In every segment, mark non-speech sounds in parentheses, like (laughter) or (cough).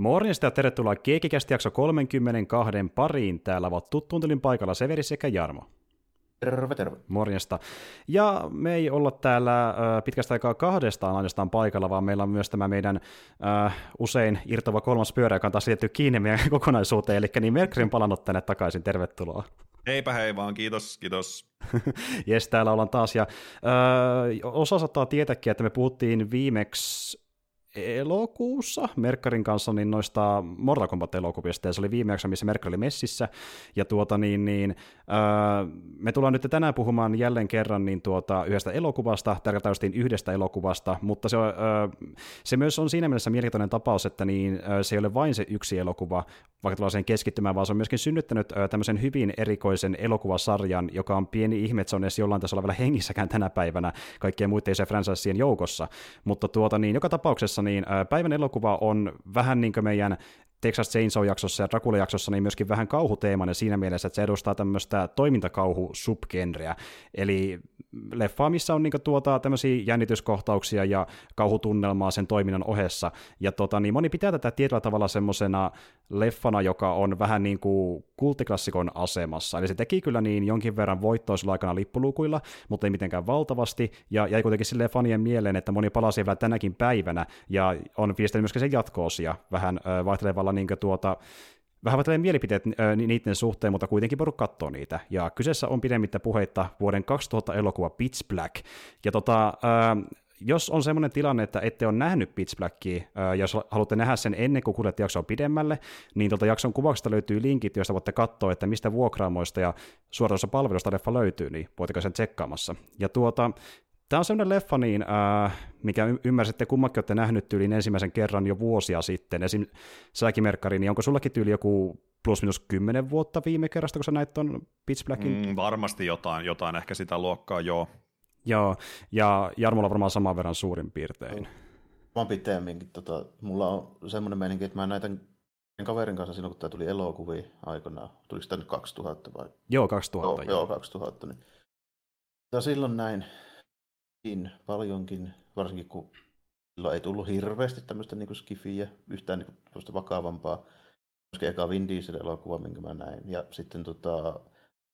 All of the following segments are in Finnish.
Morjesta ja tervetuloa Keekikästi jakso 32 pariin. Täällä ovat tuttuuntelin paikalla Severi sekä Jarmo. Terve, terve. Morjesta. Ja me ei olla täällä äh, pitkästä aikaa kahdestaan ainoastaan paikalla, vaan meillä on myös tämä meidän äh, usein irtova kolmas pyörä, joka on taas liittyy kiinni meidän (laughs) kokonaisuuteen, eli niin Merkrin palannut tänne takaisin. Tervetuloa. Heipä hei vaan, kiitos, kiitos. (laughs) Jes, täällä ollaan taas. Ja, äh, osa saattaa tietääkin, että me puhuttiin viimeksi elokuussa Merkkarin kanssa niin noista Mortal Kombat-elokuvista, ja se oli viime jakso, missä Merkkari oli messissä, ja tuota niin, niin öö, me tullaan nyt tänään puhumaan jälleen kerran niin tuota, yhdestä elokuvasta, tärkeää yhdestä elokuvasta, mutta se, öö, se myös on siinä mielessä mielenkiintoinen tapaus, että niin, öö, se ei ole vain se yksi elokuva, vaikka tullaan sen keskittymään, vaan se on myöskin synnyttänyt öö, tämmöisen hyvin erikoisen elokuvasarjan, joka on pieni ihme, että se on edes jollain tasolla vielä hengissäkään tänä päivänä kaikkien muiden franchiseen joukossa, mutta tuota niin, joka tapauksessa jaksossa, niin päivän elokuva on vähän niin kuin meidän Texas Chainsaw-jaksossa ja Dracula-jaksossa niin myöskin vähän kauhuteemainen siinä mielessä, että se edustaa tämmöistä toimintakauhu-subgenreä. Eli leffa, missä on niinku tuota, tämmöisiä jännityskohtauksia ja kauhutunnelmaa sen toiminnan ohessa. Ja tota, niin moni pitää tätä tietyllä tavalla semmoisena leffana, joka on vähän niin kuin kulttiklassikon asemassa. Eli se teki kyllä niin jonkin verran voittoisilla aikana lippulukuilla, mutta ei mitenkään valtavasti, ja jäi kuitenkin sille fanien mieleen, että moni palasi vielä tänäkin päivänä, ja on viestinyt myöskin sen jatkoosia vähän vaihtelevalla niin tuota, vähän vaihtelee mielipiteet niiden suhteen, mutta kuitenkin porukka katsoo niitä. Ja kyseessä on pidemmittä puheitta vuoden 2000 elokuva Pitch Black. Ja tota, jos on semmoinen tilanne, että ette ole nähnyt Pitch Blackia, jos haluatte nähdä sen ennen kuin kuulette jaksoa pidemmälle, niin tuolta jakson kuvauksesta löytyy linkit, joista voitte katsoa, että mistä vuokraamoista ja suoratoissa palvelusta leffa löytyy, niin voitte sen tsekkaamassa. Ja tuota, Tämä on semmoinen leffa, niin, äh, mikä y- ymmärsitte, kummakin olette nähnyt tyyliin ensimmäisen kerran jo vuosia sitten. Esim. säkin Merkkari, niin onko sullakin tyyli joku plus minus kymmenen vuotta viime kerrasta, kun sä näit ton Pitch Blackin? Mm, varmasti jotain, jotain ehkä sitä luokkaa, joo. Joo, ja Jarmolla varmaan saman verran suurin piirtein. Mä oon pitemminkin. Tota, mulla on semmoinen meininki, että mä näytän kaverin kanssa silloin, kun tämä tuli elokuviin aikanaan. Tuliko tämä nyt 2000 vai? Joo, 2000. Joo, joo 2000. Niin. Ja silloin näin paljonkin, varsinkin kun silloin ei tullut hirveästi tämmöistä niin skifiä, yhtään niin vakavampaa. Koska eka Vin Diesel-elokuva, minkä mä näin. Ja sitten tota, olen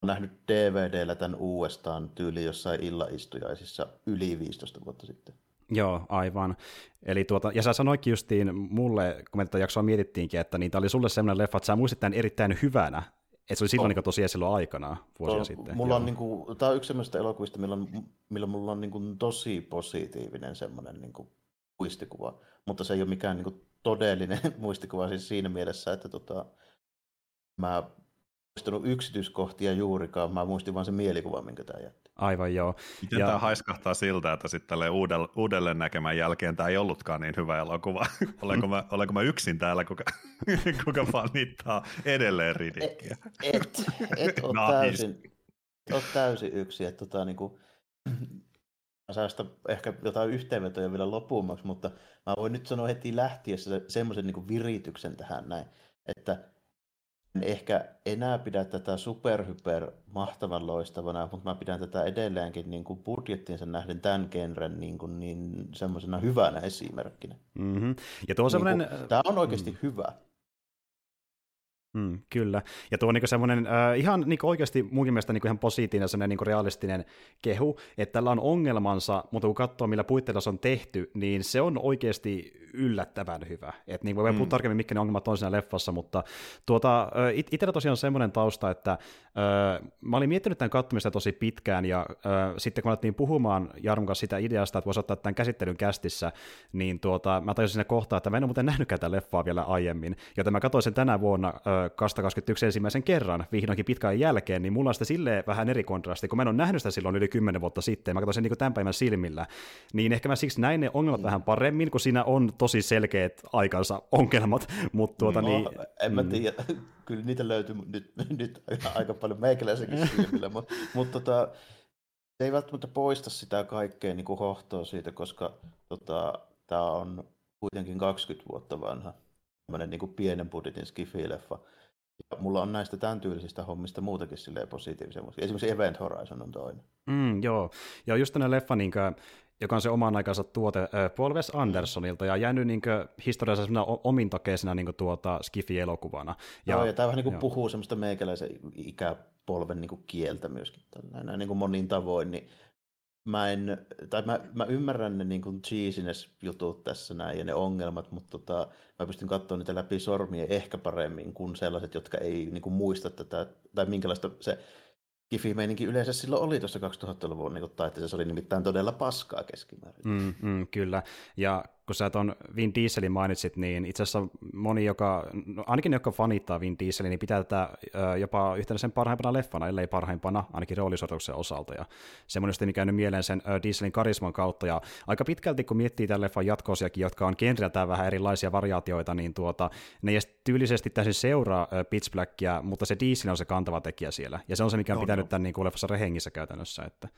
nähnyt DVDllä tämän uudestaan tyyli jossain illaistujaisissa yli 15 vuotta sitten. Joo, aivan. Eli tuota, ja sä sanoikin justiin mulle, kun me tätä jaksoa mietittiinkin, että niin oli sulle sellainen leffa, että sä muistit tämän erittäin hyvänä, että se oli silloin niin tosiaan silloin aikana, vuosia to, sitten. Mulla on, niin kuin, tämä on yksi sellaisista elokuvista, milloin, milloin mulla on niin kuin, tosi positiivinen semmoinen niin kuin, muistikuva, mutta se ei ole mikään niin kuin, todellinen (laughs) muistikuva siis siinä mielessä, että tota, mä muistanut yksityiskohtia juurikaan, mä muistin vain sen mielikuvan, minkä tämä jätti. Aivan joo. Miten ja... tämä haiskahtaa siltä, että sitten uudelleen, uudelleen näkemän jälkeen tämä ei ollutkaan niin hyvä elokuva? (laughs) olenko, mä, olenko mä yksin täällä, kuka, (laughs) kuka fanittaa edelleen Ridickia? Et, et, et ole nice. täysin, oot täysin yksin. Että tota, niin kuin, mä säästä ehkä jotain yhteenvetoja vielä loppuummaksi, mutta mä voin nyt sanoa heti lähtiessä semmoisen niin virityksen tähän näin, että en ehkä enää pidä tätä superhyper mahtavan loistavana, mutta mä pidän tätä edelleenkin niin kuin budjettiinsa nähden tämän genren niin, kuin, niin semmoisena hyvänä esimerkkinä. Mm-hmm. Ja tuo niin kuin, tämä on oikeasti mm. hyvä. Mm, kyllä. Ja tuo on niinku semmoinen äh, ihan niinku oikeasti munkin mielestä niinku ihan positiivinen semmoinen niinku realistinen kehu, että tällä on ongelmansa, mutta kun katsoo millä puitteilla se on tehty, niin se on oikeasti yllättävän hyvä. Et niin voi mm. puhua tarkemmin, mitkä ne ongelmat on siinä leffassa, mutta tuota, äh, it- itsellä tosiaan on semmoinen tausta, että äh, mä olin miettinyt tämän katsomista tosi pitkään, ja äh, sitten kun alettiin puhumaan Jarmon kanssa sitä ideasta, että voisi ottaa tämän käsittelyn kästissä, niin tuota, mä tajusin sinne kohtaa, että mä en ole muuten nähnytkään tätä leffaa vielä aiemmin, joten mä katsoin sen tänä vuonna äh, 2021 ensimmäisen kerran vihdoinkin pitkään jälkeen, niin mulla on sitä silleen vähän eri kontrasti, kun mä en ole nähnyt sitä silloin yli 10 vuotta sitten, mä katsoin sen niin tämän päivän silmillä, niin ehkä mä siksi näin ne ongelmat vähän paremmin, kun siinä on tosi selkeät aikansa ongelmat, (laughs) mutta tuota no, niin... En mä mm. tiedä, (laughs) kyllä niitä löytyy nyt, (laughs) nyt aika paljon meikäläisenkin silmillä, mutta, mutta tota, se ei välttämättä poista sitä kaikkea niin kuin hohtoa siitä, koska tota, tämä on kuitenkin 20 vuotta vanha. Tämmöinen niin pienen budjetin skifileffa. Ja mulla on näistä tämän tyylisistä hommista muutakin silleen positiivisia. Esimerkiksi Event Horizon on toinen. Mm, joo, ja just tänne leffa, niin kuin, joka on se oman aikansa tuote äh, Paul Wes Andersonilta, ja jäänyt niin historiassa sellaisena omintakeisena niin tuota Skifi-elokuvana. Ja, Joo, ja tämä vähän niin kuin puhuu semmoista meikäläisen ikäpolven niin kuin kieltä myöskin, tällainen, niin kuin monin tavoin, niin mä en, tai mä, mä ymmärrän ne niin kuin cheesiness-jutut tässä näin ja ne ongelmat, mutta tota, mä pystyn katsomaan niitä läpi sormien ehkä paremmin kuin sellaiset, jotka ei niin kuin muista tätä, tai minkälaista se kifi yleensä silloin oli tuossa 2000-luvun niin taitteessa, se oli nimittäin todella paskaa keskimäärin. Mm, mm, kyllä, ja kun sä tuon Vin Dieselin mainitsit, niin itse asiassa moni, joka, no ainakin ne, jotka fanittaa Vin Dieselin, niin pitää tätä jopa yhtenä sen parhaimpana leffana, ellei parhaimpana, ainakin roolisuorituksen osalta. Ja semmoinen sitten käynyt mieleen sen Dieselin karisman kautta. Ja aika pitkälti, kun miettii tämän leffan jatkoosiakin, jotka on genriltään vähän erilaisia variaatioita, niin tuota, ne ei tyylisesti täysin seuraa Pitch Blackia, mutta se Diesel on se kantava tekijä siellä. Ja se on se, mikä on no, pitänyt no. tämän niin kuin leffassa rehengissä käytännössä. Että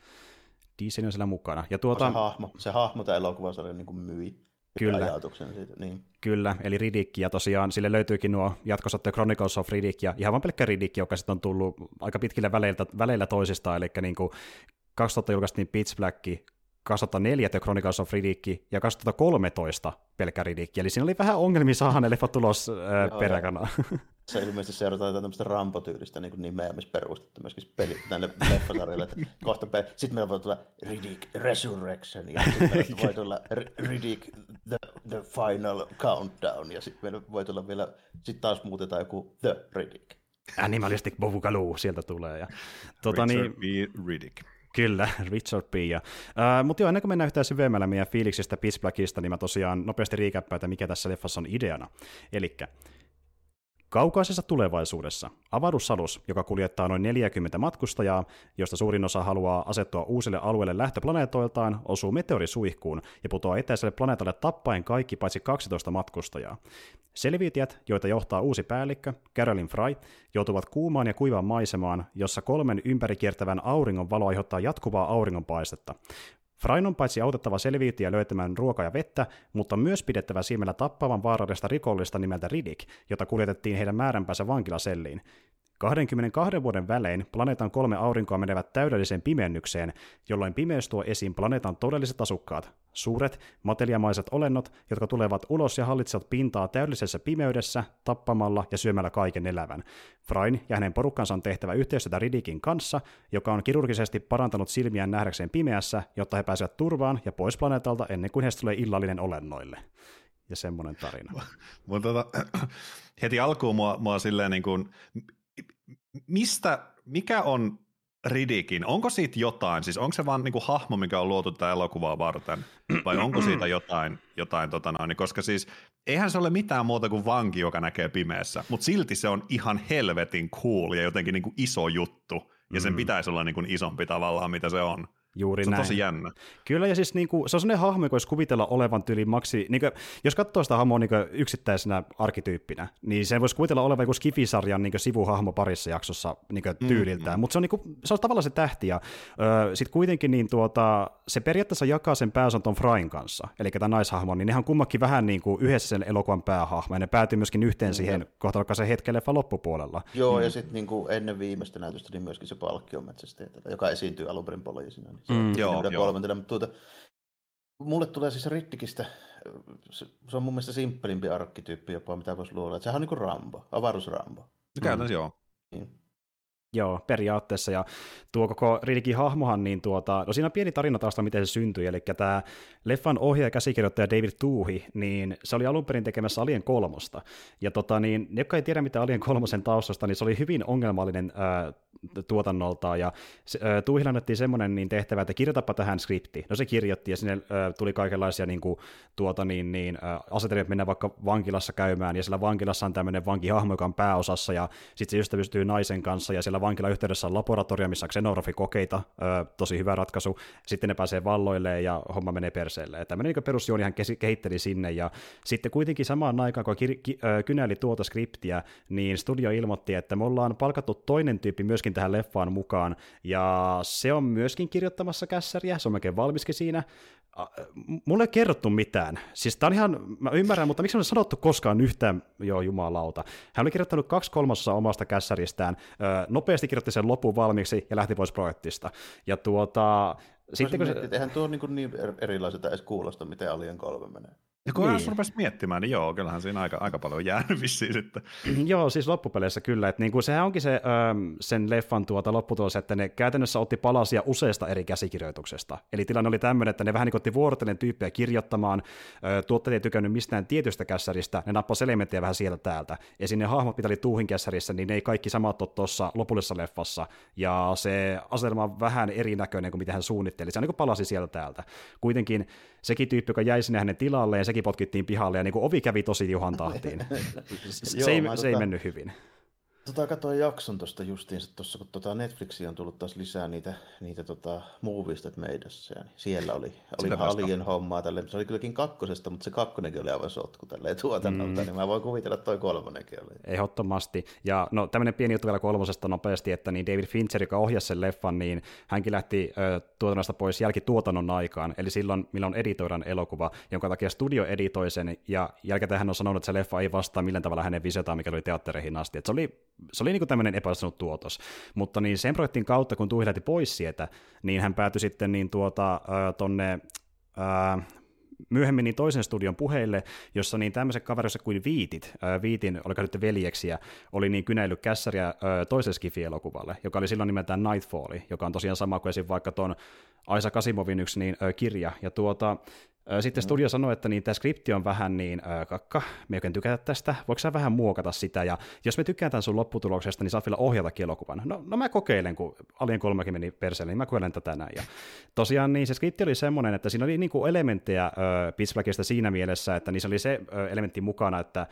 Diesel on siellä mukana. Ja tuota... se hahmo, se hahmo tämä elokuvasarja niin kuin myi Kyllä. ajatuksen siitä. Niin. Kyllä, eli Riddick, ja tosiaan sille löytyykin nuo jatkossa The Chronicles of Riddick, ja ihan vain pelkkä Riddick, joka sitten on tullut aika pitkillä väleillä, väleillä toisistaan, eli niin kuin 2000 julkaistiin Pitch Black, 2004 The Chronicles of Riddick ja 2013 pelkkä Riddick, eli siinä oli vähän ongelmia saada ne leffat tulos äh, peräkana. (laughs) Se ilmeisesti seurataan jotain tämmöistä rampotyylistä niin nimeämisperustetta myöskin peli, tänne leffasarjalle, että (laughs) kohta pe- sitten meillä voi tulla Riddick Resurrection, ja sitten (laughs) voi tulla Riddick the, the Final Countdown, ja sitten meillä voi tulla vielä, sitten taas muutetaan joku The Riddick. Animalistic Bovukaloo sieltä tulee. Ja, tuota, Richard niin, B. Riddick. Kyllä, (laughs) Richard P. Uh, mutta joo, ennen kuin mennään yhtään syvemmällä meidän fiiliksistä Pitch Blackista, niin mä tosiaan nopeasti riikäppään, että mikä tässä leffassa on ideana. Elikkä Kaukaisessa tulevaisuudessa avaruusalus, joka kuljettaa noin 40 matkustajaa, josta suurin osa haluaa asettua uusille alueille lähtöplaneetoiltaan, osuu meteorisuihkuun ja putoaa etäiselle planeetalle tappaen kaikki paitsi 12 matkustajaa. Selviytijät, joita johtaa uusi päällikkö, Carolyn Fry, joutuvat kuumaan ja kuivaan maisemaan, jossa kolmen ympäri kiertävän auringon valo aiheuttaa jatkuvaa auringonpaistetta. Frain on paitsi autettava selviytyjä löytämään ruokaa ja vettä, mutta myös pidettävä silmällä tappavan vaarallista rikollista nimeltä Riddick, jota kuljetettiin heidän määränpäänsä vankilaselliin. 22 vuoden välein planeetan kolme aurinkoa menevät täydelliseen pimennykseen, jolloin pimeys tuo esiin planeetan todelliset asukkaat, suuret, mateliamaiset olennot, jotka tulevat ulos ja hallitsevat pintaa täydellisessä pimeydessä, tappamalla ja syömällä kaiken elävän. Frain ja hänen porukkansa on tehtävä yhteistyötä Ridikin kanssa, joka on kirurgisesti parantanut silmiään nähdäkseen pimeässä, jotta he pääsevät turvaan ja pois planeetalta ennen kuin heistä tulee illallinen olennoille. Ja semmoinen tarina. Mutta tota, (clears throat) heti alkuun mua, mua silleen niin kuin, mistä, mikä on Ridikin, onko siitä jotain, siis onko se vaan niinku hahmo, mikä on luotu tätä elokuvaa varten, vai onko siitä (clears throat) jotain, jotain tota noin, koska siis eihän se ole mitään muuta kuin vanki, joka näkee pimeässä, mutta silti se on ihan helvetin cool ja jotenkin niinku iso juttu, ja sen mm. pitäisi olla niinku isompi tavallaan, mitä se on. Juuri se on näin. tosi jännä. Kyllä, ja siis niin kuin, se on sellainen hahmo, joka voisi kuvitella olevan tyyli maksi, niin kuin, jos katsoo sitä hahmoa niin yksittäisenä arkityyppinä, niin se voisi kuvitella olevan joku Skifisarjan niin sivuhahmo parissa jaksossa niin tyyliltään, mm, mutta se on, niin kuin, se on tavallaan se tähti, ja sitten kuitenkin niin tuota, se periaatteessa jakaa sen pääosan ton Frain kanssa, eli tämä naishahmo, niin nehän kummakin vähän niin kuin yhdessä sen elokuvan päähahmo, ja ne päätyy myöskin yhteen mm, siihen kohtalokkaaseen hetken leffan loppupuolella. Joo, mm. ja sitten niin ennen viimeistä näytöstä, niin myöskin se palkkiometsästäjä, joka esiintyy alun perin poliisina. Mm, joo, joo. mutta tuota, mulle tulee siis Riddikistä, se, se on mun mielestä simppelimpi arkkityyppi jopa, mitä voisi luulla. Sehän on niin kuin Rambo, avaruusrambo. Käytännössä mm. joo. Niin. Joo, periaatteessa. Ja tuo koko Ridikin hahmohan, niin tuota, no siinä on pieni tarina taas, miten se syntyi. Eli tämä leffan ohjaaja ja käsikirjoittaja David Tuuhi, niin se oli alun perin tekemässä Alien kolmosta. Ja tota, niin, ne, jotka ei tiedä mitä Alien kolmosen taustasta, niin se oli hyvin ongelmallinen ää, tuotannoltaan. Ja ää, Tuuhille annettiin semmoinen niin tehtävä, että kirjoitapa tähän skripti. No se kirjoitti ja sinne ää, tuli kaikenlaisia niin kuin, tuota, niin, niin, ää, asetelmia, että mennään vaikka vankilassa käymään. Ja siellä vankilassa on tämmöinen vankihahmo, joka on pääosassa ja sitten se ystävystyy naisen kanssa ja siellä siellä vankilan yhteydessä on laboratorio, missä on xenografikokeita, öö, tosi hyvä ratkaisu. Sitten ne pääsee valloille ja homma menee perseelle. Tämmöinen niin perusjuoni hän kehitteli sinne ja sitten kuitenkin samaan aikaan, kun kir- ki- kynäili tuota skriptiä, niin studio ilmoitti, että me ollaan palkattu toinen tyyppi myöskin tähän leffaan mukaan ja se on myöskin kirjoittamassa kässäriä, se on melkein valmiskin siinä. Mulle ei kerrottu mitään. Siis tää on ihan, mä ymmärrän, mutta miksi on sanottu koskaan yhtään, joo jumalauta. Hän oli kirjoittanut kaksi kolmasosaa omasta kässäristään, nopeasti kirjoitti sen lopun valmiiksi ja lähti pois projektista. Ja tuota, Sitten kun se... Eihän tuo niin, niin erilaiselta edes kuulosta, miten Alien 3 menee. Ja kun niin. rupesi miettimään, niin joo, kyllähän siinä aika, aika paljon jäänyt (laughs) vissiin sitten. (clears throat) joo, siis loppupeleissä kyllä. Että niin kuin sehän onkin se, öö, sen leffan tuota lopputulos, että ne käytännössä otti palasia useista eri käsikirjoituksesta. Eli tilanne oli tämmöinen, että ne vähän niin otti vuorotellen tyyppejä kirjoittamaan, öö, tuottajat ei tykännyt mistään tietystä kässäristä, ne nappasi elementtejä vähän sieltä täältä. Ja sinne hahmot, mitä oli Tuuhin kässärissä, niin ne ei kaikki samat ole tuossa lopullisessa leffassa. Ja se asetelma on vähän erinäköinen kuin mitä hän suunnitteli. Se on niin kuin palasi sieltä täältä. Kuitenkin sekin tyyppi, joka jäi sinne hänen tilalleen, sekin potkittiin pihalle ja niin kuin ovi kävi tosi juhan tahtiin. (laughs) se, Joo, ei, se tota, ei mennyt hyvin. Tota, katsoin jakson tuosta justiinsa tuossa, kun tota Netflixiin on tullut taas lisää niitä, niitä tota, movistet meidässä. Ja niin siellä oli, oli Alien hommaa tälle. Se oli kylläkin kakkosesta, mutta se kakkonenkin oli aivan sotku tälleen tuotannolta, mm. niin mä voin kuvitella, että toi kolmonenkin oli. Ehdottomasti. Ja no tämmöinen pieni juttu vielä kolmosesta nopeasti, että niin David Fincher, joka ohjasi sen leffan, niin hänkin lähti ö, tuotannosta pois jälkituotannon aikaan, eli silloin, milloin editoidaan elokuva, jonka takia studio editoi sen, ja jälkeen hän on sanonut, että se leffa ei vastaa millään tavalla hänen visiotaan, mikä oli teattereihin asti. Että se oli se oli niin tämmöinen epäonnistunut tuotos. Mutta niin sen projektin kautta, kun Tuhi lähti pois sieltä, niin hän päätyi sitten niin tuota, tonne ää, myöhemmin niin toisen studion puheille, jossa niin tämmöiset kaverissa kuin Viitit, ää, Viitin, oliko nyt veljeksiä, oli niin kynäily kässäriä toiselle Skifi-elokuvalle, joka oli silloin nimeltään Nightfall, joka on tosiaan sama kuin esim. vaikka tuon Aisa Kasimovin yksi niin, ää, kirja, ja tuota, sitten studio sanoi, että niin, tämä skripti on vähän niin äh, kakka, me oikein tykätä tästä, voiko sä vähän muokata sitä, ja jos me tykätään sun lopputuloksesta, niin saat vielä ohjata elokuvan. No, no mä kokeilen, kun Alien 3 meni perseelle, niin mä kokeilen tätä näin. Ja tosiaan niin se skripti oli semmoinen, että siinä oli niin kuin elementtejä äh, Pitch siinä mielessä, että niissä oli se äh, elementti mukana, että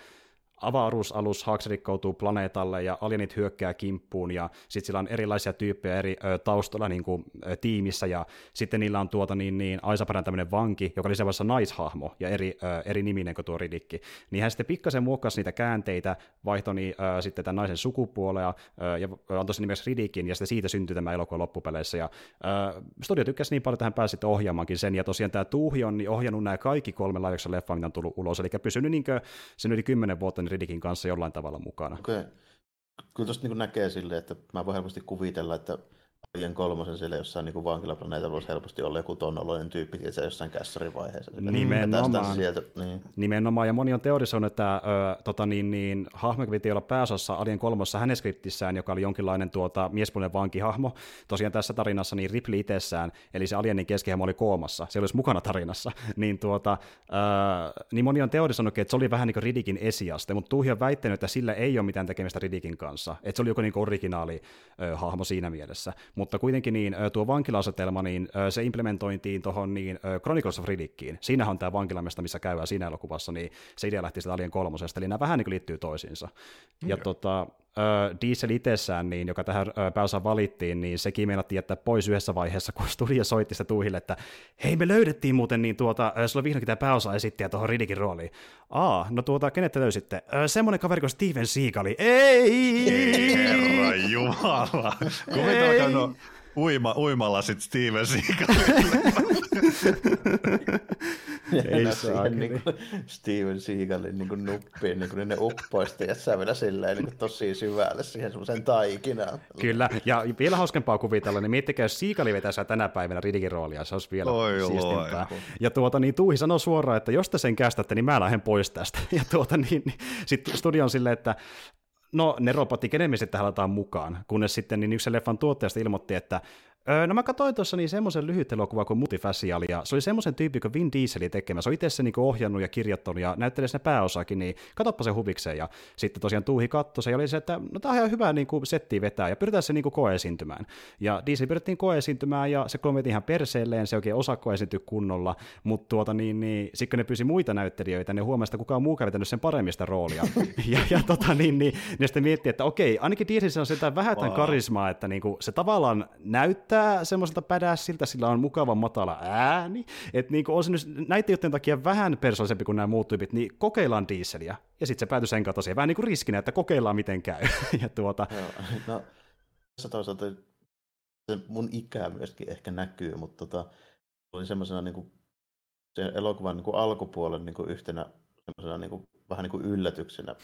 avaruusalus Haaksi rikkoutuu planeetalle ja alienit hyökkää kimppuun ja sitten sillä on erilaisia tyyppejä eri ö, taustalla niin kuin, ö, tiimissä ja sitten niillä on tuota niin, niin Aisaperän tämmöinen vanki, joka oli sellaisessa naishahmo ja eri, ö, eri niminen kuin tuo Ridikki. Niin hän sitten pikkasen muokkasi niitä käänteitä, vaihtoi niin, ö, sitten tämän naisen sukupuolea ö, ja antoi sen nimessä Ridikin ja sitten siitä syntyi tämä elokuva loppupeleissä. Ja ö, studio tykkäsi niin paljon, että hän pääsi sitten ohjaamankin sen. Ja tosiaan tämä Tuuhi on niin ohjannut nämä kaikki kolme laajoksen leffaa, mitä on tullut ulos, eli pysynyt niin sen yli kymmenen vuotta Ridikin kanssa jollain tavalla mukana. Okay. Kyllä tuosta niin näkee silleen, että mä voin helposti kuvitella, että Alien kolmosen siellä jossain niin vankilaplaneetalla voisi helposti olla joku tonnoloinen tyyppi, että jossain kässarin vaiheessa. Nimenomaan. Sieltä, niin. Nimenomaan, ja moni on teorisoinut, että ö, tota, niin, niin, hahmo piti olla pääosassa Alien kolmossa hänen skriptissään, joka oli jonkinlainen tuota, miespuolinen vankihahmo. Tosiaan tässä tarinassa niin Ripley itsessään, eli se Alienin keskihahmo oli koomassa, se olisi mukana tarinassa. (laughs) niin, tuota, ö, niin moni on teorisoinut, että se oli vähän niin kuin Ridikin esiaste, mutta Tuhi on väittänyt, että sillä ei ole mitään tekemistä Ridikin kanssa, että se oli joku niin originaali ö, hahmo siinä mielessä mutta kuitenkin niin, tuo vankila-asetelma, niin se implementointiin tuohon niin, Chronicles of Ridickiin. Siinähän on tämä vankilamesta, missä käydään siinä elokuvassa, niin se idea lähti sitä Alien kolmosesta, eli nämä vähän niin liittyy toisiinsa. Okay. Ja tota, Diesel itsessään, niin, joka tähän pääosaan valittiin, niin sekin meinattiin jättää pois yhdessä vaiheessa, kun (laughs) studio soitti sitä Tuuhille, että hei, me löydettiin muuten, niin tuota, sulla vihdoinkin tämä pääosa esittäjä tuohon Ridikin rooliin. Aa, no tuota, kenet te löysitte? Semmoinen kaveri kuin Steven Seagali. Ei! Herra Jumala. Kuvitelkaa uima, uimalla sitten Steven Seagalille. (laughs) Ei saa niin kuin Steven Seagalin niin kuin nuppiin, niin kuin ne uppoista ja sävelä silleen niin kuin tosi syvälle siihen semmoiseen taikinaan. Kyllä, ja vielä hauskempaa kuvitella, niin miettikää, jos Seagali vetäisi tänä päivänä Ridikin roolia, se olisi vielä Oi siistimpää. Loi. Ja tuota, niin Tuuhi sanoi suoraan, että jos te sen kästätte, niin mä lähden pois tästä. (laughs) Ja tuota, niin, niin sitten studio on silleen, että no ne robotti, kenen me sitten halutaan mukaan, kunnes sitten niin yksi leffan tuottajasta ilmoitti, että Öö, no mä katsoin tuossa niin semmoisen lyhyt elokuva kuin Multifacial, ja se oli semmoisen tyyppi kuin Vin Dieselin tekemä. Se on itse se niin ohjannut ja kirjoittanut ja näyttelee sinne pääosakin, niin katoppa se huvikseen. Ja sitten tosiaan Tuuhi katsoi se ja oli se, että no tämä on ihan hyvä niin kuin setti vetää ja pyritään se niin kuin koeesiintymään. Ja Diesel pyrittiin koeesiintymään ja se kolme ihan perseelleen, se oikein osaa koeesiintyä kunnolla, mutta tuota niin, niin sitten kun ne pyysi muita näyttelijöitä, ne huomasi, että kukaan muu vetänyt sen paremmista roolia. (laughs) ja, ja tota niin, niin, ne sitten miettii, että okei, ainakin Diesel on sitä vähän wow. karismaa, että niin kuin se tavallaan näyttää näyttää semmoiselta pädässiltä, sillä on mukava matala ääni, että niin on se nyt näiden juttujen takia vähän persoonallisempi kuin nämä muut tyypit, niin kokeillaan dieseliä, ja sitten se päätyi sen kautta vähän niin kuin riskinä, että kokeillaan miten käy. (laughs) ja tuota... No, tässä toisaalta se mun ikää myöskin ehkä näkyy, mutta tota, oli semmoisena niin kuin, sen elokuvan niin kuin alkupuolen niin kuin yhtenä semmoisena niin kuin, vähän niin kuin yllätyksenä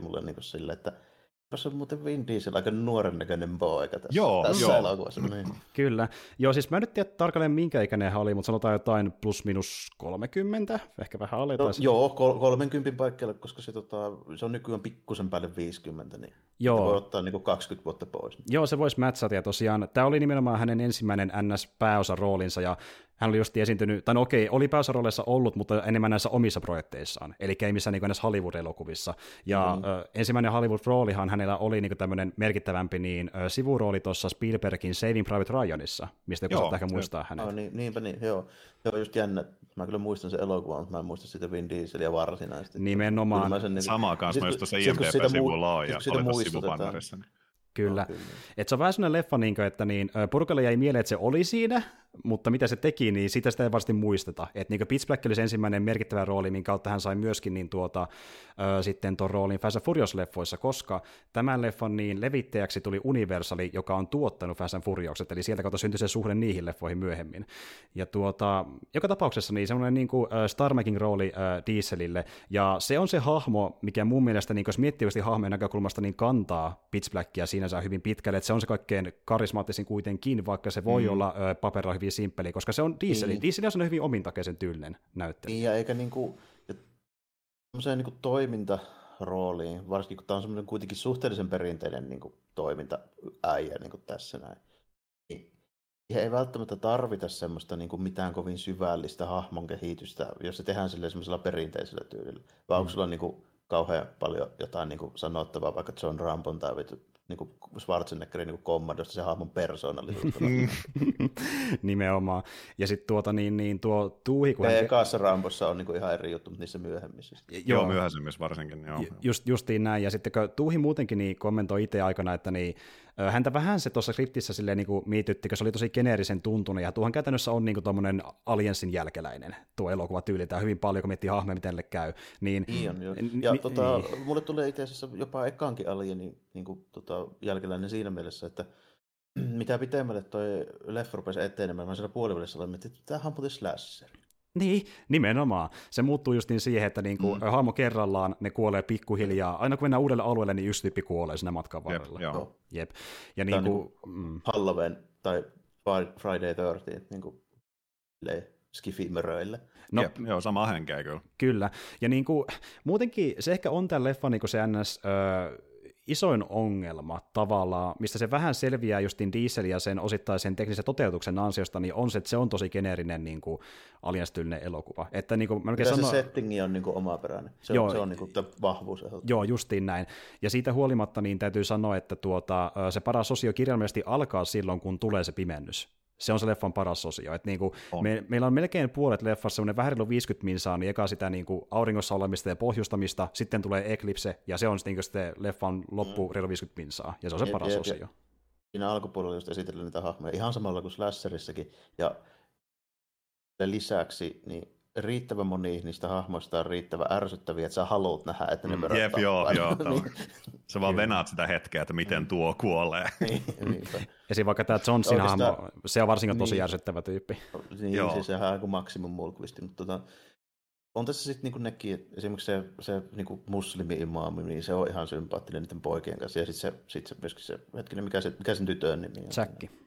mulle niin kuin sille, että Tässä on muuten Vin Diesel aika nuoren näköinen poika tässä, joo, tässä joo. elokuvassa. Niin. Kyllä. Joo, siis mä en nyt tiedä tarkalleen minkä ikäinen hän oli, mutta sanotaan jotain plus minus 30, ehkä vähän alle. No, joo, kol- 30 paikkeilla, koska se, tota, se on nykyään pikkusen päälle 50, niin joo. voi ottaa niin 20 vuotta pois. Joo, se voisi matchata, ja tosiaan tämä oli nimenomaan hänen ensimmäinen NS-pääosan roolinsa, ja hän oli just esiintynyt, tai no okei, oli pääosarooleissa ollut, mutta enemmän näissä omissa projekteissaan, eli ei missään niin näissä Hollywood-elokuvissa. Ja mm. ö, ensimmäinen Hollywood-roolihan hänellä oli niin tämmöinen merkittävämpi niin, ö, sivurooli tuossa Spielbergin Saving Private Ryanissa, mistä joku saattaa ehkä muistaa hänet. Oh, niin, niinpä niin, joo. Se on just jännä. Mä kyllä muistan sen elokuvan, mutta mä en muista sitä Vin Dieselia varsinaisesti. Nimenomaan. Sen, niin, Samaa kanssa, mä just tuossa IMDb-sivulla on ja oli sivupannerissa. Niin. Kyllä. No, kyllä. Et se on vähän sellainen leffa, niin kuin, että niin, Porukalle jäi mieleen, että se oli siinä, mutta mitä se teki, niin sitä sitä ei varmasti muisteta. Et niin Pitch Black oli se ensimmäinen merkittävä rooli, minkä kautta hän sai myöskin niin tuota, ö, sitten tuon roolin Fast Furious-leffoissa, koska tämän leffan niin levittäjäksi tuli Universali, joka on tuottanut Fast and Furiouset, eli sieltä kautta syntyi se suhde niihin leffoihin myöhemmin. Ja tuota, joka tapauksessa niin semmoinen niin kuin, uh, Star rooli uh, Dieselille, ja se on se hahmo, mikä mun mielestä, niin jos miettii hahmojen näkökulmasta, niin kantaa Pitch Blackia siinä saa hyvin pitkälle, että se on se kaikkein karismaattisin kuitenkin, vaikka se voi mm. olla uh, paperilla hyvin simppeli, koska se on diesel. Niin. Diesel on hyvin omintakeisen tyylinen näyttely. Niin, ja eikä niinku, semmoiseen niinku toimintarooliin, varsinkin kun tämä on semmoinen kuitenkin suhteellisen perinteinen niinku toimintaäijä niinku tässä näin. Niin ei välttämättä tarvita semmoista niin kuin mitään kovin syvällistä hahmon kehitystä, jos se tehdään semmoisella perinteisellä tyylillä. Vai mm. onko sulla niin kuin kauhean paljon jotain niin kuin sanottavaa vaikka John Rampon tai niin kuin Schwarzeneggerin niin kommandosta se hahmon persoonallisuutta. (laughs) Nimenomaan. Ja sitten tuota niin, niin tuo tuuhi... Kun hän... Ekassa Rambossa on niin kuin ihan eri juttu, mutta niissä myöhemmissä. Joo, joo myöhemmissä varsinkin. Joo. Just, justiin näin. Ja sitten kun tuuhi muutenkin niin kommentoi itse aikana, että niin, häntä vähän se tuossa skriptissä silleen niin miitytti, koska se oli tosi geneerisen tuntunut, ja tuohan käytännössä on niin tuommoinen Aliensin jälkeläinen tuo elokuva tyylitään hyvin paljon, kun miettii hahmoja, miten käy. Niin, niin on, joo. Ja ni, tota, niin. mulle tulee itse asiassa jopa ekaankin Alienin niin kuin, tota, jälkeläinen siinä mielessä, että (clears throat) mitä pitemmälle toi leffa rupesi etenemään, mä siellä puolivälissä olin, että tämähän on muuten slasher. (laughs) Niin, nimenomaan. Se muuttuu just niin siihen, että niinku, mm. hahmo kerrallaan ne kuolee pikkuhiljaa. Aina kun mennään uudelle alueelle, niin yksi tyyppi kuolee siinä matkan varrella. Jep, joo. Jep. Ja Tämä niinku, mm. Halloween tai Friday 13, niin kuin skifimöröille. No, Jep, joo, sama henkeä kyllä. Kyllä. Ja niin kuin, muutenkin se ehkä on tämän leffan niin se ns... Öö, isoin ongelma tavallaan, mistä se vähän selviää justin Diesel ja sen osittaisen teknisen toteutuksen ansiosta, niin on se, että se on tosi geneerinen niin kuin, alienstyylinen elokuva. Että, niin kuin, mä se sano... settingi on niin kuin, omaperäinen. Se Joo, on, se on niin kuin, vahvuus. Joo, justiin näin. Ja siitä huolimatta niin täytyy sanoa, että tuota, se paras osio kirjaimellisesti alkaa silloin, kun tulee se pimennys se on se leffan paras osio. Et niinku, me, meillä on melkein puolet leffassa semmoinen vähän 50 minsaa, niin eka sitä niinku auringossa olemista ja pohjustamista, sitten tulee Eclipse, ja se on niinku sitten leffan loppu mm. 50 minsaa, ja se on se paras jep, osio. Siinä alkupuolella just esitellään niitä hahmoja, ihan samalla kuin Slasherissakin, ja lisäksi niin riittävän moni niistä hahmoista on riittävän ärsyttäviä, että sä haluat nähdä, että ne mm, Jep, joo, (laughs) joo. niin. Sä vaan venaat sitä hetkeä, että miten mm. tuo kuolee. (laughs) niin, ja siinä vaikka tämä Johnson hahmo, se on varsinkin tosi niin, ärsyttävä tyyppi. Niin, joo. siis sehän on kuin maksimum mulkvisti, mutta tota, on tässä sitten niinku nekin, että esimerkiksi se, se niinku muslimi-imaami, niin se on ihan sympaattinen niiden poikien kanssa. Ja sitten se, sit se myöskin se, hetkinen, mikä, se, mikä sen tytön nimi on? Säkki.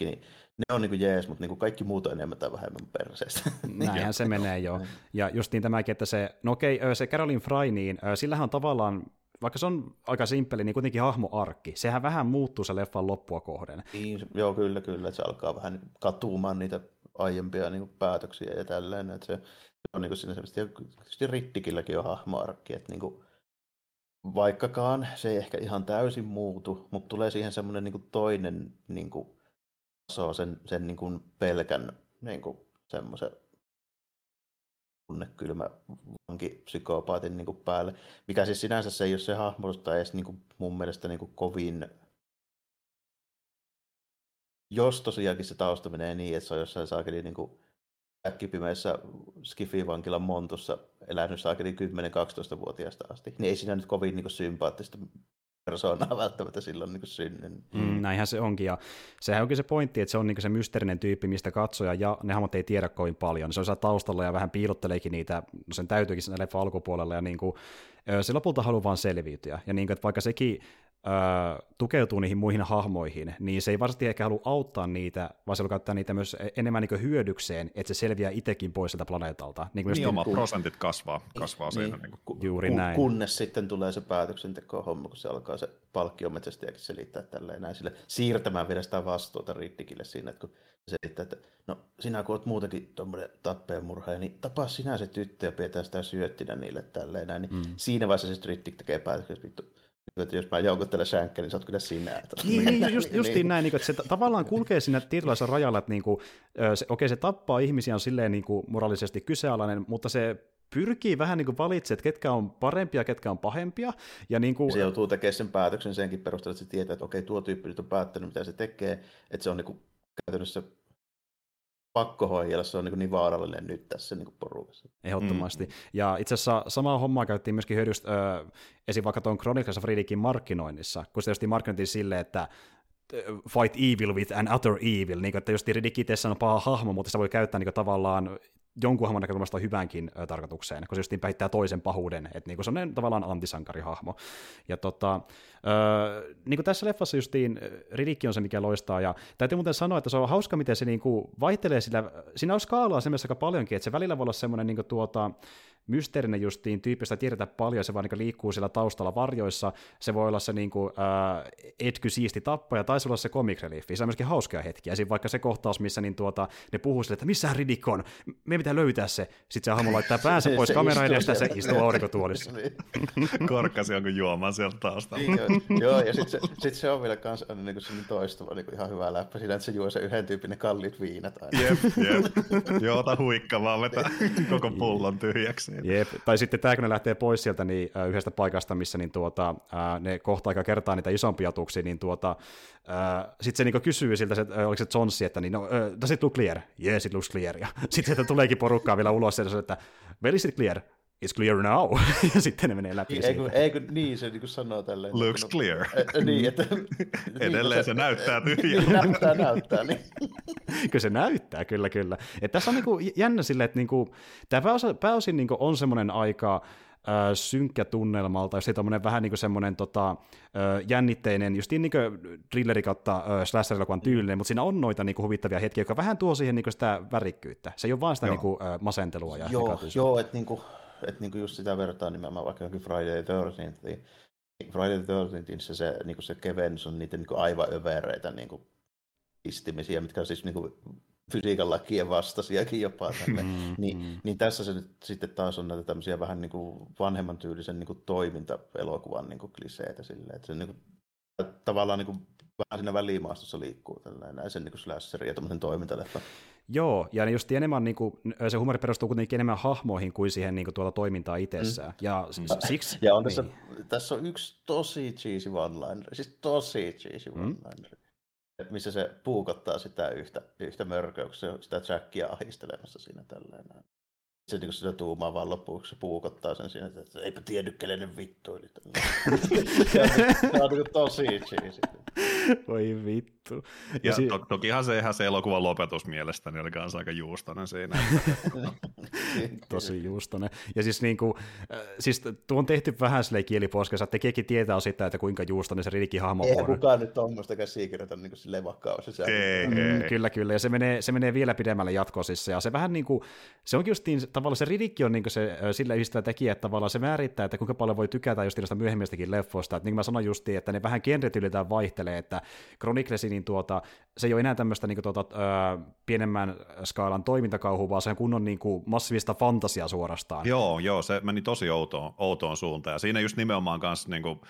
Niin ne on niinku jees, mutta niinku kaikki muut on enemmän tai vähemmän perseestä. (laughs) Näinhän se menee jo. Ja justiin tämäkin, että se, no okei, se Caroline Fry, niin sillähän on tavallaan vaikka se on aika simppeli, niin kuitenkin hahmoarkki. Sehän vähän muuttuu se leffan loppua kohden. Niin, joo, kyllä, kyllä. Että se alkaa vähän katumaan niitä aiempia niin päätöksiä ja tälleen. Että se, se on niin kuin siinä semmoista, tietysti Rittikilläkin on hahmoarkki, että niin kuin, vaikkakaan se ei ehkä ihan täysin muutu, mutta tulee siihen semmoinen niin kuin toinen niin kuin, taso sen, sen niin kuin pelkän niin kuin, semmoisen tunnekylmä vankipsykopaatin niin kuin päälle, mikä siis sinänsä se ei ole se hahmotusta edes niin kuin mun mielestä niin kuin kovin jos tosiaankin se tausta menee niin, että se on jossain saakeli niin kuin äkkipimeessä Skifi-vankilan montussa elänyt saakeli 10-12-vuotiaasta asti, niin ei siinä nyt kovin niin kuin sympaattista persoonaa (laughs) välttämättä silloin niin synny. Mm, näinhän se onkin, ja sehän onkin se pointti, että se on niin se mysteerinen tyyppi, mistä katsoja ja ne hahmot ei tiedä kovin paljon. Se on siellä taustalla ja vähän piilotteleekin niitä, no sen täytyykin sen leffa alkupuolella, ja niin kuin, se lopulta haluaa vaan selviytyä. Ja niin kuin, että vaikka sekin tukeutuu niihin muihin hahmoihin, niin se ei varsinaisesti ehkä halua auttaa niitä, vaan se haluaa käyttää niitä myös enemmän niin hyödykseen, että se selviää itsekin pois sieltä planeetalta. Niin, niin oma kun... prosentit kasvaa, kasvaa niin, siinä. Niin kuin. Juuri ku, näin. Kunnes sitten tulee se päätöksenteko-homma, kun se alkaa se palkkiometsästäjäkin selittää tälleen näin sille, siirtämään vielä sitä vastuuta Riddikille siinä, että kun se selittää, että no sinä kun olet muutenkin tuommoinen tappeenmurhaaja, niin tapaa sinä se tyttö ja pidetään sitä syöttinä niille tälleen näin, niin mm. siinä vaiheessa se Riddick tekee päätöksen, että vittu, että jos mä joukuttelen sänkkää, niin sä oot kyllä sinä. Niin, niin just, justiin niin. näin, niin että se tavallaan kulkee siinä tietynlaisella rajalla, että niin kuin, se, okei, se tappaa ihmisiä on silleen niin kuin moraalisesti kyseenalainen, mutta se pyrkii vähän niin kuin valitsemaan, että ketkä on parempia, ketkä on pahempia. Ja niin kuin... Se joutuu tekemään sen päätöksen senkin perusteella, että se tietää, että okei, tuo tyyppi nyt on päättänyt, mitä se tekee, että se on niin kuin käytännössä pakkohoijalla se on niin, niin vaarallinen nyt tässä niin porukassa. Ehdottomasti. Mm. Ja itse asiassa samaa hommaa käytiin myöskin hyödystä äh, esim. vaikka tuon Chronicles of Riddickin markkinoinnissa, kun se tietysti markkinoitiin silleen, että fight evil with an other evil, niin kuin, että just Riddick itsessään on paha hahmo, mutta se voi käyttää niin kuin, tavallaan jonkun hahmon näkökulmasta hyvänkin ö, tarkoitukseen, kun se just päihittää toisen pahuuden, että niin kuin se on tavallaan antisankarihahmo. Ja tota, ö, niin kuin tässä leffassa justiin Riddick on se, mikä loistaa, ja täytyy muuten sanoa, että se on hauska, miten se niin kuin vaihtelee sillä, siinä on skaalaa semmoista aika paljonkin, että se välillä voi olla semmoinen niin kuin tuota, mysteerinen justiin tyyppistä tiedetä paljon, se vaan niin liikkuu siellä taustalla varjoissa, se voi olla se niin kuin, äh, etky siisti tappaja, tai se olla se comic relief, se on myöskin hauskaa hetkiä, esim. vaikka se kohtaus, missä niin tuota, ne puhuu sille, että missä Riddick on, me pitää löytää se, sitten se hahmo laittaa päänsä pois (laughs) kamera edestä, se istuu aurinkotuolissa. (laughs) Niin. Korkkasi jonkun juomaan sieltä taustalla. Niin, joo, ja sitten se, sit se on vielä kans niin kuin toistuva niin kuin ihan hyvä läppä siinä, että se juo se yhden tyypin ne kalliit viinat aina. Jep, jep. Joo, ota huikka vaan vetää koko pullon tyhjäksi. Jep. Tai sitten tämä, kun ne lähtee pois sieltä niin, äh, yhdestä paikasta, missä niin, tuota, äh, ne kohta aika kertaa niitä isompia tuksia, niin tuota, äh, sitten se niin kysyy siltä, se, äh, oliko se Johnsi, että niin, no, uh, does it look clear? Yes, it looks clear. Ja (laughs) sitten sieltä tuleekin porukkaa vielä ulos, ja se, että well, is it clear? It's clear now. (laughs) ja sitten ne menee läpi ei, kun, ei kun, niin se niin sanoo tälleen. Looks no, clear. niin, että, (laughs) Edelleen niin, se, se näyttää (laughs) tyhjältä. näyttää, näyttää. Niin. kyllä se näyttää, kyllä, kyllä. Et tässä on niinku jännä silleen, että niinku, tämä pääosin, pääosin niinku on semmoinen aika äh, synkkä tunnelmalta, jos tämmöinen vähän niin kuin semmoinen tota, äh, jännitteinen, just niin kuin thrilleri kautta äh, slasher-elokuvan tyylinen, mutta siinä on noita niin kuin huvittavia hetkiä, jotka vähän tuo siihen niin kuin sitä värikkyyttä. Se ei ole vaan sitä niin kuin, äh, masentelua ja Joo, joo että niin kuin, että niinku just sitä vertaa nimenomaan vaikka johonkin Friday the 13th, niin Friday the 13th se, se, niinku se kevennys on niitä niinku aivan övereitä niinku istimisiä, mitkä on siis niinku fysiikan lakien vastaisiakin jopa. Mm, niin, mm. niin, tässä se nyt sitten taas on näitä tämmöisiä vähän niin kuin vanhemman tyylisen niin kuin toiminta-elokuvan niin kuin kliseitä silleen, että se niin kuin, tavallaan niin kuin, vähän siinä välimaastossa liikkuu tällainen, sen niin slasherin ja tämmöisen toimintaleffan Joo, ja just enemmän niin kuin, se humori perustuu kuitenkin enemmän hahmoihin kuin siihen niin kuin, tuota toimintaa itsessään. Mm. Ja, mm. siksi, ja on tässä, niin. tässä on yksi tosi cheesy one-liner, siis tosi cheesy mm. one-liner, missä se puukottaa sitä yhtä, yhtä mörköä, kun se on sitä Jackia ahistelemassa siinä tällainen se niin sitä tuumaa vaan loppuun, se puukottaa sen siinä, että eipä tiedä, kenen vittu. Eli (laughs) se on niin tosi cheesy. (laughs) Voi vittu. Ja, ja si- to- tokihan se, se elokuvan lopetus mielestäni oli kanssa aika juustonen siinä. (laughs) (laughs) Tosi juustonen. Ja siis, niin kuin, äh, siis tuo on tehty vähän silleen kieliposkessa, että tekeekin tietää sitä, että kuinka juustonen se Ridikin hahmo on. Ei kukaan nyt tuommoista käsikirjoita niin silleen vakkaus. Ei, mm, kyllä, kyllä. Ja se menee, se menee vielä pidemmälle jatkoisissa. Ja se vähän niin kuin, se onkin justiin, tavallaan se Ridikki on niin se sillä yhdistävä tekijä, että tavallaan se määrittää, että kuinka paljon voi tykätä just niistä myöhemmistäkin leffoista. Että niin kuin mä sanoin justiin, että ne vähän genretylitään vaihtelee, että Chroniclesi, niin tuota, se ei ole enää tämmöistä niin kuin, tuota, ö, pienemmän skaalan toimintakauhua, vaan se on kunnon niin kuin, massiivista fantasiaa suorastaan. Joo, joo, se meni tosi outoon, outoon suuntaan. Ja siinä just nimenomaan kanssa niin kuin,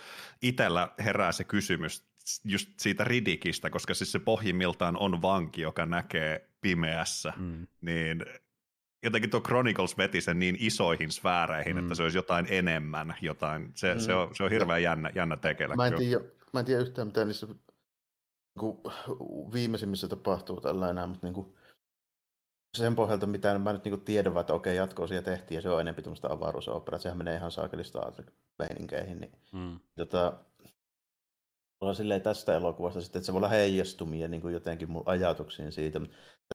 itsellä herää se kysymys just siitä Ridikistä, koska siis se pohjimmiltaan on vanki, joka näkee pimeässä, mm. niin jotenkin tuo Chronicles veti sen niin isoihin sfääreihin, mm. että se olisi jotain enemmän, jotain. Se, mm. se, on, se on hirveän jännä, jännä tekele. Mä en, tiedä, mä en tiedä yhtään mitä niissä niin viimeisimmissä tapahtuu tällainen, mutta niin kuin, sen pohjalta, mitä mä nyt niin kuin tiedän, että okei, jatkoosia tehtiin ja se on enemmän tämmöistä avaruusopera, sehän menee ihan saakelista meininkiin, niin mm. tota, olla silleen tästä elokuvasta sitten, että se voi olla heijastumia niin kuin jotenkin mun ajatuksiin siitä.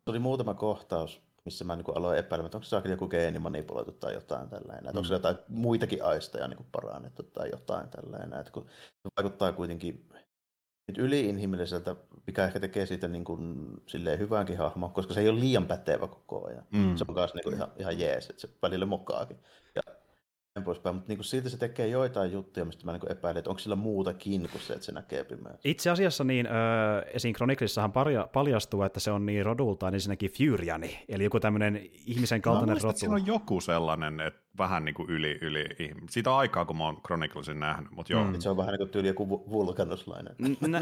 Tuli muutama kohtaus, missä mä niin kuin aloin epäilemään, että onko se joku geenimanipuloitu tai jotain tällainen, että mm. onko se jotain muitakin aisteja niin kuin parannettu tai jotain tällainen, että kun se vaikuttaa kuitenkin yliinhimilliseltä, mikä ehkä tekee siitä niin kuin, silleen hyvänkin hahmo, koska se ei ole liian pätevä koko ajan. Mm. Se on myös niin kuin ihan, ihan jees, että se välillä mokaakin. Ja näin poispäin, mutta niin silti se tekee joitain juttuja, mistä mä niin epäilen, että onko sillä muutakin kuin se, että se näkee pimeässä. Itse asiassa niin, äh, esiin Chroniclessahan paljastuu, että se on niin rodultaan ensinnäkin Furyani, eli joku tämmöinen ihmisen kaltainen no, rotu. siinä on joku sellainen, että vähän niin kuin yli, yli Siitä on aikaa, kun mä oon Chroniclesin nähnyt, mutta joo. Mm. Se on vähän niin kuin tyyli joku vulkanuslainen.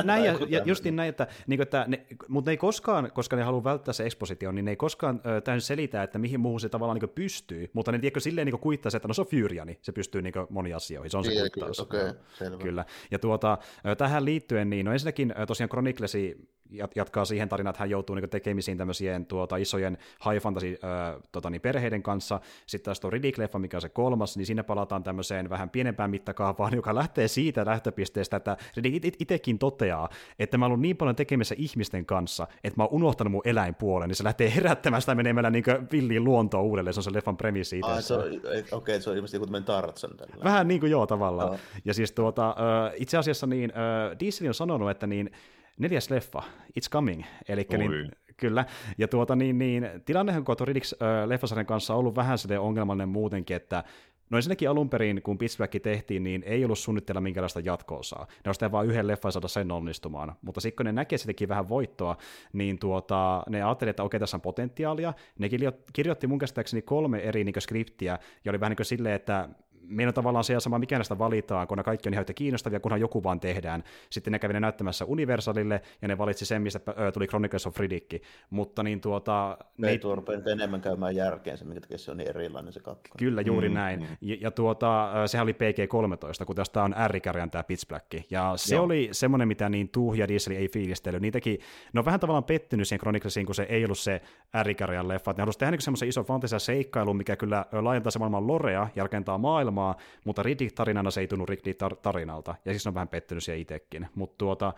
näin, ja, ja justiin näin, että, niin kuin, että ne, mutta ne ei koskaan, koska ne haluaa välttää se ekspositio, niin ne ei koskaan ö, täysin selitä, että mihin muuhun se tavallaan niin pystyy, mutta ne tiedätkö silleen niin kuittaa että no se on Furyani, se pystyy niin moniin asioihin, se on se niin, kuittaus. Okay, selvä. Kyllä. Ja tuota, tähän liittyen, niin no ensinnäkin tosiaan Chroniclesi jatkaa siihen tarinaan, että hän joutuu niin tekemisiin tämmöisien tuota, isojen high fantasy äh, tota, niin perheiden kanssa. Sitten taas tuo Riddick-leffa, mikä on se kolmas, niin siinä palataan tämmöiseen vähän pienempään mittakaavaan, (laughs) joka lähtee siitä lähtöpisteestä, että Riddick itsekin toteaa, että mä oon ollut niin paljon tekemisissä ihmisten kanssa, että mä oon unohtanut mun eläinpuolen, niin se lähtee herättämään sitä menemällä niin villiin luontoon uudelleen, se on se leffan premissi itse. Ah, okei, okay, se on ilmeisesti joku Tarzan. Tällä. Vähän niin kuin joo tavallaan. Oh. Ja siis tuota, itse asiassa niin, Diesel on sanonut, että niin neljäs leffa, It's Coming, eli niin, kyllä, ja tuota niin, niin tilannehan kun Riddicks äh, leffasarjan kanssa on ollut vähän sellainen ongelmallinen muutenkin, että No ensinnäkin alun perin, kun Pitch tehtiin, niin ei ollut suunnitteilla minkälaista jatkoosaa. Ne olisi vain yhden leffan saada sen onnistumaan. Mutta sitten kun ne näkee sittenkin vähän voittoa, niin tuota, ne ajattelivat, että okei, tässä on potentiaalia. Ne kirjoitti mun käsittääkseni kolme eri niin skriptiä, ja oli vähän niin kuin silleen, että meidän on tavallaan se sama, mikä näistä valitaan, kun ne kaikki on ihan yhtä kiinnostavia, kunhan joku vaan tehdään. Sitten ne kävi ne näyttämässä Universalille, ja ne valitsi sen, mistä tuli Chronicles of Riddick. Mutta niin tuota... Ne ei tuo enemmän käymään järkeen se, minkä takia se on niin erilainen se kakka. Kyllä, juuri mm, näin. Mm. Ja, ja tuota, sehän oli PG-13, kun tästä on R-kärjän tämä Pitch Black. Ja se Joo. oli semmoinen, mitä niin Tuh ja Diesel ei fiilistely. Niitäkin, ne on vähän tavallaan pettynyt siihen Chroniclesiin, kun se ei ollut se R-kärjän leffa. Ne halusivat tehdä niin semmoisen ison fantasia seikkailun, mikä kyllä laajentaa se maailman lorea ja rakentaa maailmaa, maailmaa, mutta Riddick-tarinana se ei tunnu Riddick-tarinalta, ja siis on vähän pettynyt siihen itsekin. Mutta tuota,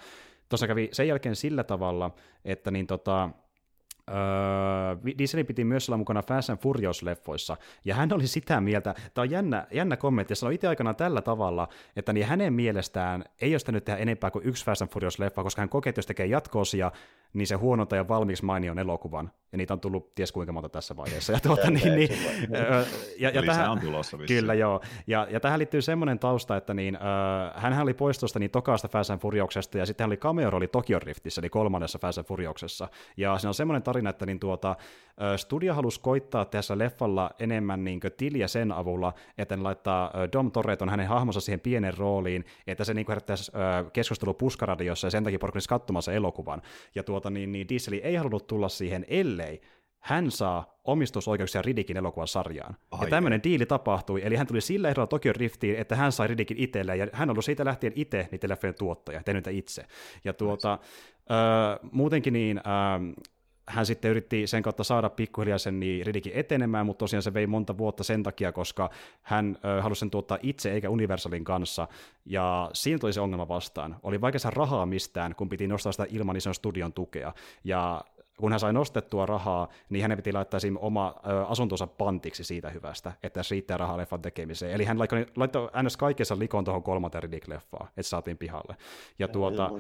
tuossa kävi sen jälkeen sillä tavalla, että niin tota, Öö, Disney piti myös olla mukana Fast and Furious-leffoissa, ja hän oli sitä mieltä, tämä on jännä, jännä kommentti, ja sanoi itse aikana tällä tavalla, että niin hänen mielestään ei ole nyt tehdä enempää kuin yksi Fast and Furious-leffa, koska hän kokee, että jos tekee jatkoosia, niin se huononta ja valmiiksi mainion elokuvan, ja niitä on tullut ties kuinka monta tässä vaiheessa. Ja, tuota, niin, niin, ja, ja tähän, on tulossa vissiin. Kyllä, joo. Ja, ja tähän liittyy semmoinen tausta, että niin, äh, hän oli pois tuosta niin tokaasta Fast and Furiousesta, ja sitten hän oli cameo-rooli Tokyo Riftissä, eli kolmannessa Fast and Furiousessa. Ja siinä on semmoinen tarina, että niin tuota, studio halusi koittaa tässä leffalla enemmän niin tiliä sen avulla, että ne laittaa Dom Torreton hänen hahmonsa siihen pienen rooliin, että se niin herättäisi keskustelu puskaradiossa, ja sen takia porukka katsomassa elokuvan. Ja tuota, niin, niin Diesel ei halunnut tulla siihen, ellei hän saa omistusoikeuksia Ridikin elokuvan sarjaan. Ai ja tämmöinen diili tapahtui, eli hän tuli sillä ehdolla Tokyo Riftiin, että hän sai Ridikin itselleen, ja hän on ollut siitä lähtien itse niiden leffojen tuottaja, tehnyt itse. Ja tuota, äh, muutenkin niin, äh, hän sitten yritti sen kautta saada pikkuhiljaa sen niin Ridikin etenemään, mutta tosiaan se vei monta vuotta sen takia, koska hän ö, halusi sen tuottaa itse eikä Universalin kanssa, ja siinä tuli se ongelma vastaan. Oli vaikea saada rahaa mistään, kun piti nostaa sitä ilman ison studion tukea, ja kun hän sai nostettua rahaa, niin hänen piti laittaa siinä oma ö, asuntonsa pantiksi siitä hyvästä, että se riittää rahaa leffan tekemiseen. Eli hän laittoi, laittoi ns. kaikessa likoon tuohon kolmanteen Riddick-leffaan, että saatiin pihalle. Ja tuota,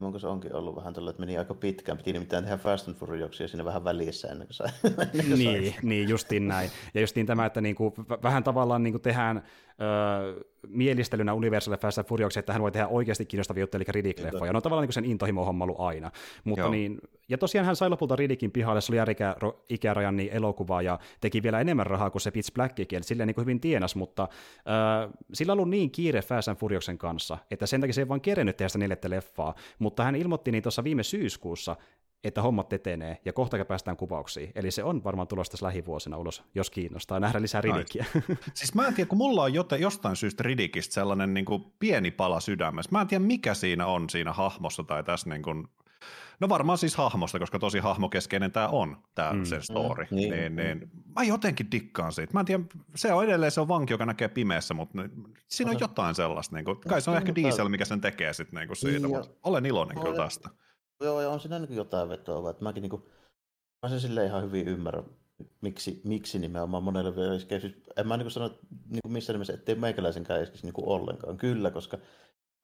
Onko se onkin ollut vähän tällä, että meni aika pitkään, piti nimittäin tehdä Fast and Furiousia siinä vähän välissä ennen kuin sai. (laughs) niin, niin, justiin näin. Ja justiin tämä, että niinku, vähän tavallaan niinku tehdään öö, mielistelynä Universalle Fast and Furious, että hän voi tehdä oikeasti kiinnostavia juttuja, eli Riddick-leffoja. No tavallaan niin sen intohimo-homma ollut aina. Mutta niin, ja tosiaan hän sai lopulta Riddickin pihalle, se oli ikärajan niin elokuvaa, ja teki vielä enemmän rahaa kuin se Pitch Blackikin, eli silleen niin hyvin tienas, mutta öö, sillä on ollut niin kiire Fast and Furiousen kanssa, että sen takia se ei vaan kerennyt tehdä sitä neljättä leffaa, mutta hän ilmoitti niin tuossa viime syyskuussa, että hommat etenee ja kohta päästään kuvauksiin. Eli se on varmaan tulossa tässä lähivuosina ulos, jos kiinnostaa nähdä lisää Ridickiä. (laughs) Siis mä en tiedä, kun mulla on joten, jostain syystä Ridickistä sellainen niin kuin pieni pala sydämessä. Mä en tiedä, mikä siinä on siinä hahmossa tai tässä niin kuin No varmaan siis hahmosta, koska tosi hahmokeskeinen tämä on, tämä mm. sen story. Mm, niin, niin, niin. Mm. Mä jotenkin dikkaan siitä. Mä en tiedä, se on edelleen se on vanki, joka näkee pimeässä, mutta siinä on jotain sellaista. Niin kuin, kai se on ehkä diesel, mikä sen tekee sitten niin kuin siitä, ja, mutta olen iloinen kyllä tästä. Joo, ja on siinä niin jotain vetoa, että mäkin niin kuin, mä sen silleen ihan hyvin ymmärrän, miksi, miksi nimenomaan monelle vielä siis En mä niin sano niin kuin missään nimessä, ettei meikäläisenkään iskisi niin kuin ollenkaan. Kyllä, koska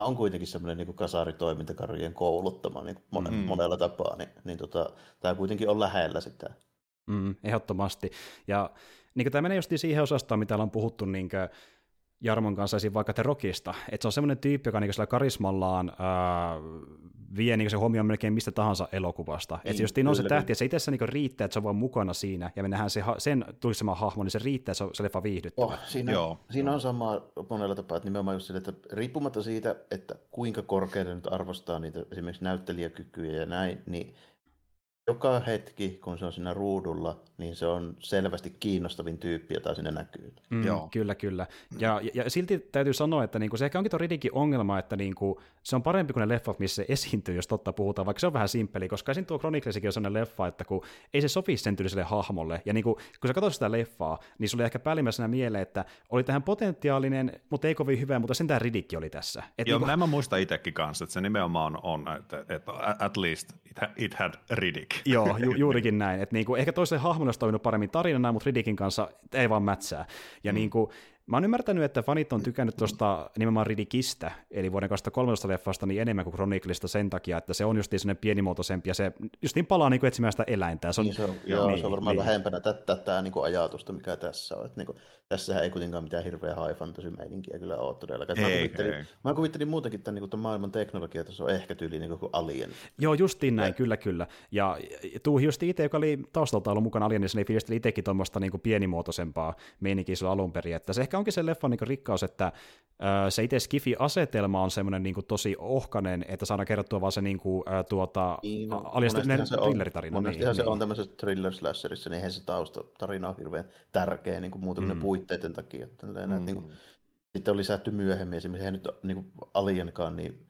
on kuitenkin semmoinen niin kasaritoimintakarjien kouluttama niin kuin mm. monella tapaa, niin, niin tota, tämä kuitenkin on lähellä sitä. Mm, ehdottomasti. Ja niin tämä menee just siihen osastoon, mitä ollaan puhuttu niin kuin, Jarmon kanssa esim. vaikka The Rockista, että se on semmoinen tyyppi, joka niin sillä karismallaan ää, vie niin se huomioon melkein mistä tahansa elokuvasta. Niin, että jos on se tähti, että se itse niin riittää, että se on vaan mukana siinä, ja me nähdään se, sen tulisemaan hahmo, niin se riittää, että se, on, se leffa viihdyttävä. Oh, siinä, Joo. siinä on sama monella tapaa, että nimenomaan just sille, että riippumatta siitä, että kuinka korkeita nyt arvostaa niitä esimerkiksi näyttelijäkykyjä ja näin, niin joka hetki, kun se on siinä ruudulla, niin se on selvästi kiinnostavin tyyppi, jota sinne näkyy. Mm, Joo. Kyllä, kyllä. Ja, ja, ja silti täytyy sanoa, että niinku, se ehkä onkin tuo Ridikin ongelma, että niinku, se on parempi kuin ne leffat, missä se esiintyy, jos totta puhutaan, vaikka se on vähän simppeli, koska esim. tuo Chroniclesikin on sellainen leffa, että kun ei se sopi sen tyyliselle hahmolle, ja niinku, kun sä katsot sitä leffaa, niin sulle ehkä päällimmäisenä mieleen, että oli tähän potentiaalinen, mutta ei kovin hyvä, mutta sentään Ridikki oli tässä. Et Joo, niinku... mä muistan itsekin kanssa, että se nimenomaan on, että, että at least it had Riddick. (laughs) Joo, ju, juurikin näin. Että niinku, ehkä toisen hahmon olisi toiminut paremmin tarinana, mutta Riddickin kanssa ei vaan mätsää. Ja mm. niinku, Mä oon ymmärtänyt, että fanit on tykännyt tuosta nimenomaan Ridikistä, eli vuoden 2013 leffasta, niin enemmän kuin Chroniclesta sen takia, että se on just sellainen pienimuotoisempi, ja se just niin palaa niin kuin etsimään sitä eläintä. Se on, niin se on, joo, niin, se on varmaan niin. vähempänä tätä niin kuin ajatusta, mikä tässä on. Että niin kuin, tässähän ei kuitenkaan mitään hirveä high fantasy meininkiä kyllä ole todellakaan. Ei, mä, kuvittelin, ei. mä kuvittelin muutenkin tämän, niin kuin, maailman teknologia, että se on ehkä tyyli niin kuin Alien. Joo, justiin näin, ja. kyllä, kyllä. Ja Tuuhi just itse, joka oli taustalta ollut mukana Alienissa, niin fiilisteli itsekin tuommoista niin pienimuotoisempaa meininkiä alun perin. Että se ehkä onkin se leffan niin rikkaus, että se itse Skifi-asetelma on semmoinen niin tosi ohkanen, että saadaan kerrottua vaan se niin kuin, tuota, niin, no, aliastuminen thrilleritarina. Monestihan niin, se niin. on tämmöisessä thriller-slasherissa, niin eihän se taustatarina ole hirveän tärkeä niin kuin muutaminen mm. puitteiden takia. Että mm. niin kuin, sitten on lisätty myöhemmin, esimerkiksi eihän nyt niin kuin Alienkaan, niin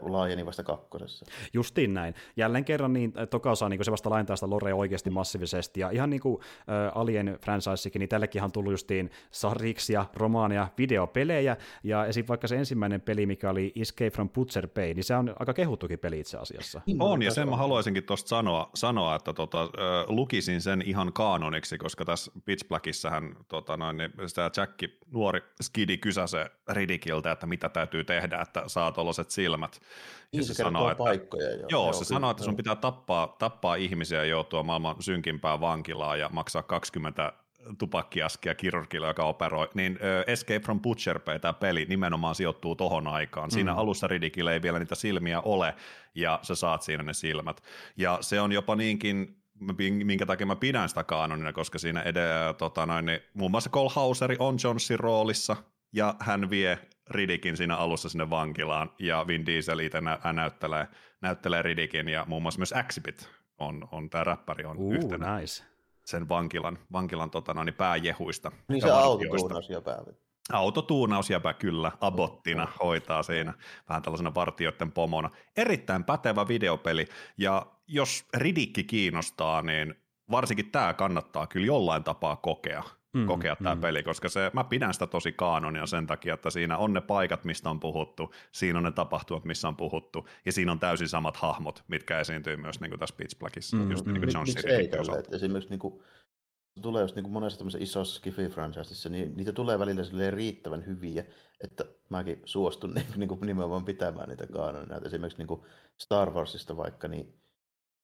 laajeni vasta kakkosessa. Justiin näin. Jälleen kerran niin toka osaa niin se vasta laajentaa sitä lorea oikeasti massiivisesti, ja ihan niin kuin äh, Alien franchisekin, niin tällekin on tullut justiin sarjiksia, romaania, videopelejä, ja esim. vaikka se ensimmäinen peli, mikä oli Escape from Butcher Bay, niin se on aika kehuttukin peli itse asiassa. Niin, on, ja sen mä haluaisinkin tuosta sanoa, sanoa, että tota, äh, lukisin sen ihan kaanoniksi, koska tässä Pitch Blackissähän tota, noin, niin sitä Jacki, nuori skidi kysäse Ridikiltä, että mitä täytyy tehdä, että saa tuollaiset silmät, niin, se, se sanoo, että, paikkoja. Jo. Joo, se sanoo, että sun pitää tappaa, tappaa ihmisiä ja joutua maailman synkimpään vankilaan ja maksaa 20 tupakkiaskia kirurgille, joka operoi, niin Escape from Butcher Bay, tämä peli nimenomaan sijoittuu tohon aikaan. Siinä mm. alussa Ridikille ei vielä niitä silmiä ole, ja sä saat siinä ne silmät. Ja se on jopa niinkin minkä takia mä pidän sitä kaanonina, koska siinä edelleen, tota noin, niin, muun muassa Cole Hauseri on Johnsin roolissa, ja hän vie Ridikin siinä alussa sinne vankilaan, ja Vin Diesel itse nä- näyttelee, näyttelee Ridikin, ja muun muassa myös Axibit on, on tämä räppäri on uh, yhtenä nice. sen vankilan, vankilan tota, no, niin pääjehuista. Niin se autotuunaus jäpä. Autotuunaus jäpä kyllä, abottina hoitaa siinä vähän tällaisena vartijoiden pomona. Erittäin pätevä videopeli, ja jos Ridikki kiinnostaa, niin varsinkin tämä kannattaa kyllä jollain tapaa kokea mm, kokea tämä mm. peli, koska se, mä pidän sitä tosi kaanonia sen takia, että siinä on ne paikat, mistä on puhuttu, siinä on ne tapahtumat, missä on puhuttu, ja siinä on täysin samat hahmot, mitkä esiintyy myös niin kuin tässä Pitch Blackissa, mm, just niin kuin John Miksi ei tällä, että esimerkiksi niin kuin, tulee just niin kuin monessa tämmöisessä isossa skifi franchisessa, niin niitä tulee välillä riittävän hyviä, että mäkin suostun niin, (laughs) niin kuin nimenomaan pitämään niitä kaanonia. Esimerkiksi niin kuin Star Warsista vaikka, niin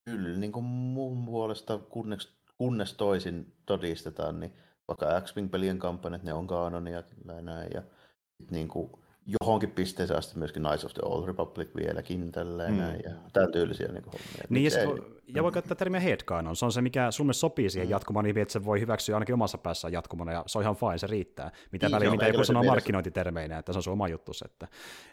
kyllä niin kuin mun puolesta kunnes, kunnes toisin todistetaan, niin vaikka X-Wing-pelien kampanjat, ne on kanonia ja näin, ja niin kuin johonkin pisteeseen asti myöskin Knights of the Old Republic vieläkin tälleen mm. näin, ja tämän tyylisiä niin hommia. Niin, ja, se, ja voi käyttää termiä headcanon, se on se, mikä sunne sopii siihen mm. jatkumaan, niin että se voi hyväksyä ainakin omassa päässään jatkumana, ja se on ihan fine, se riittää. Mitä niin, väliä, mitä joku sanoo markkinointitermeinä, että se on sun oma juttu. Että,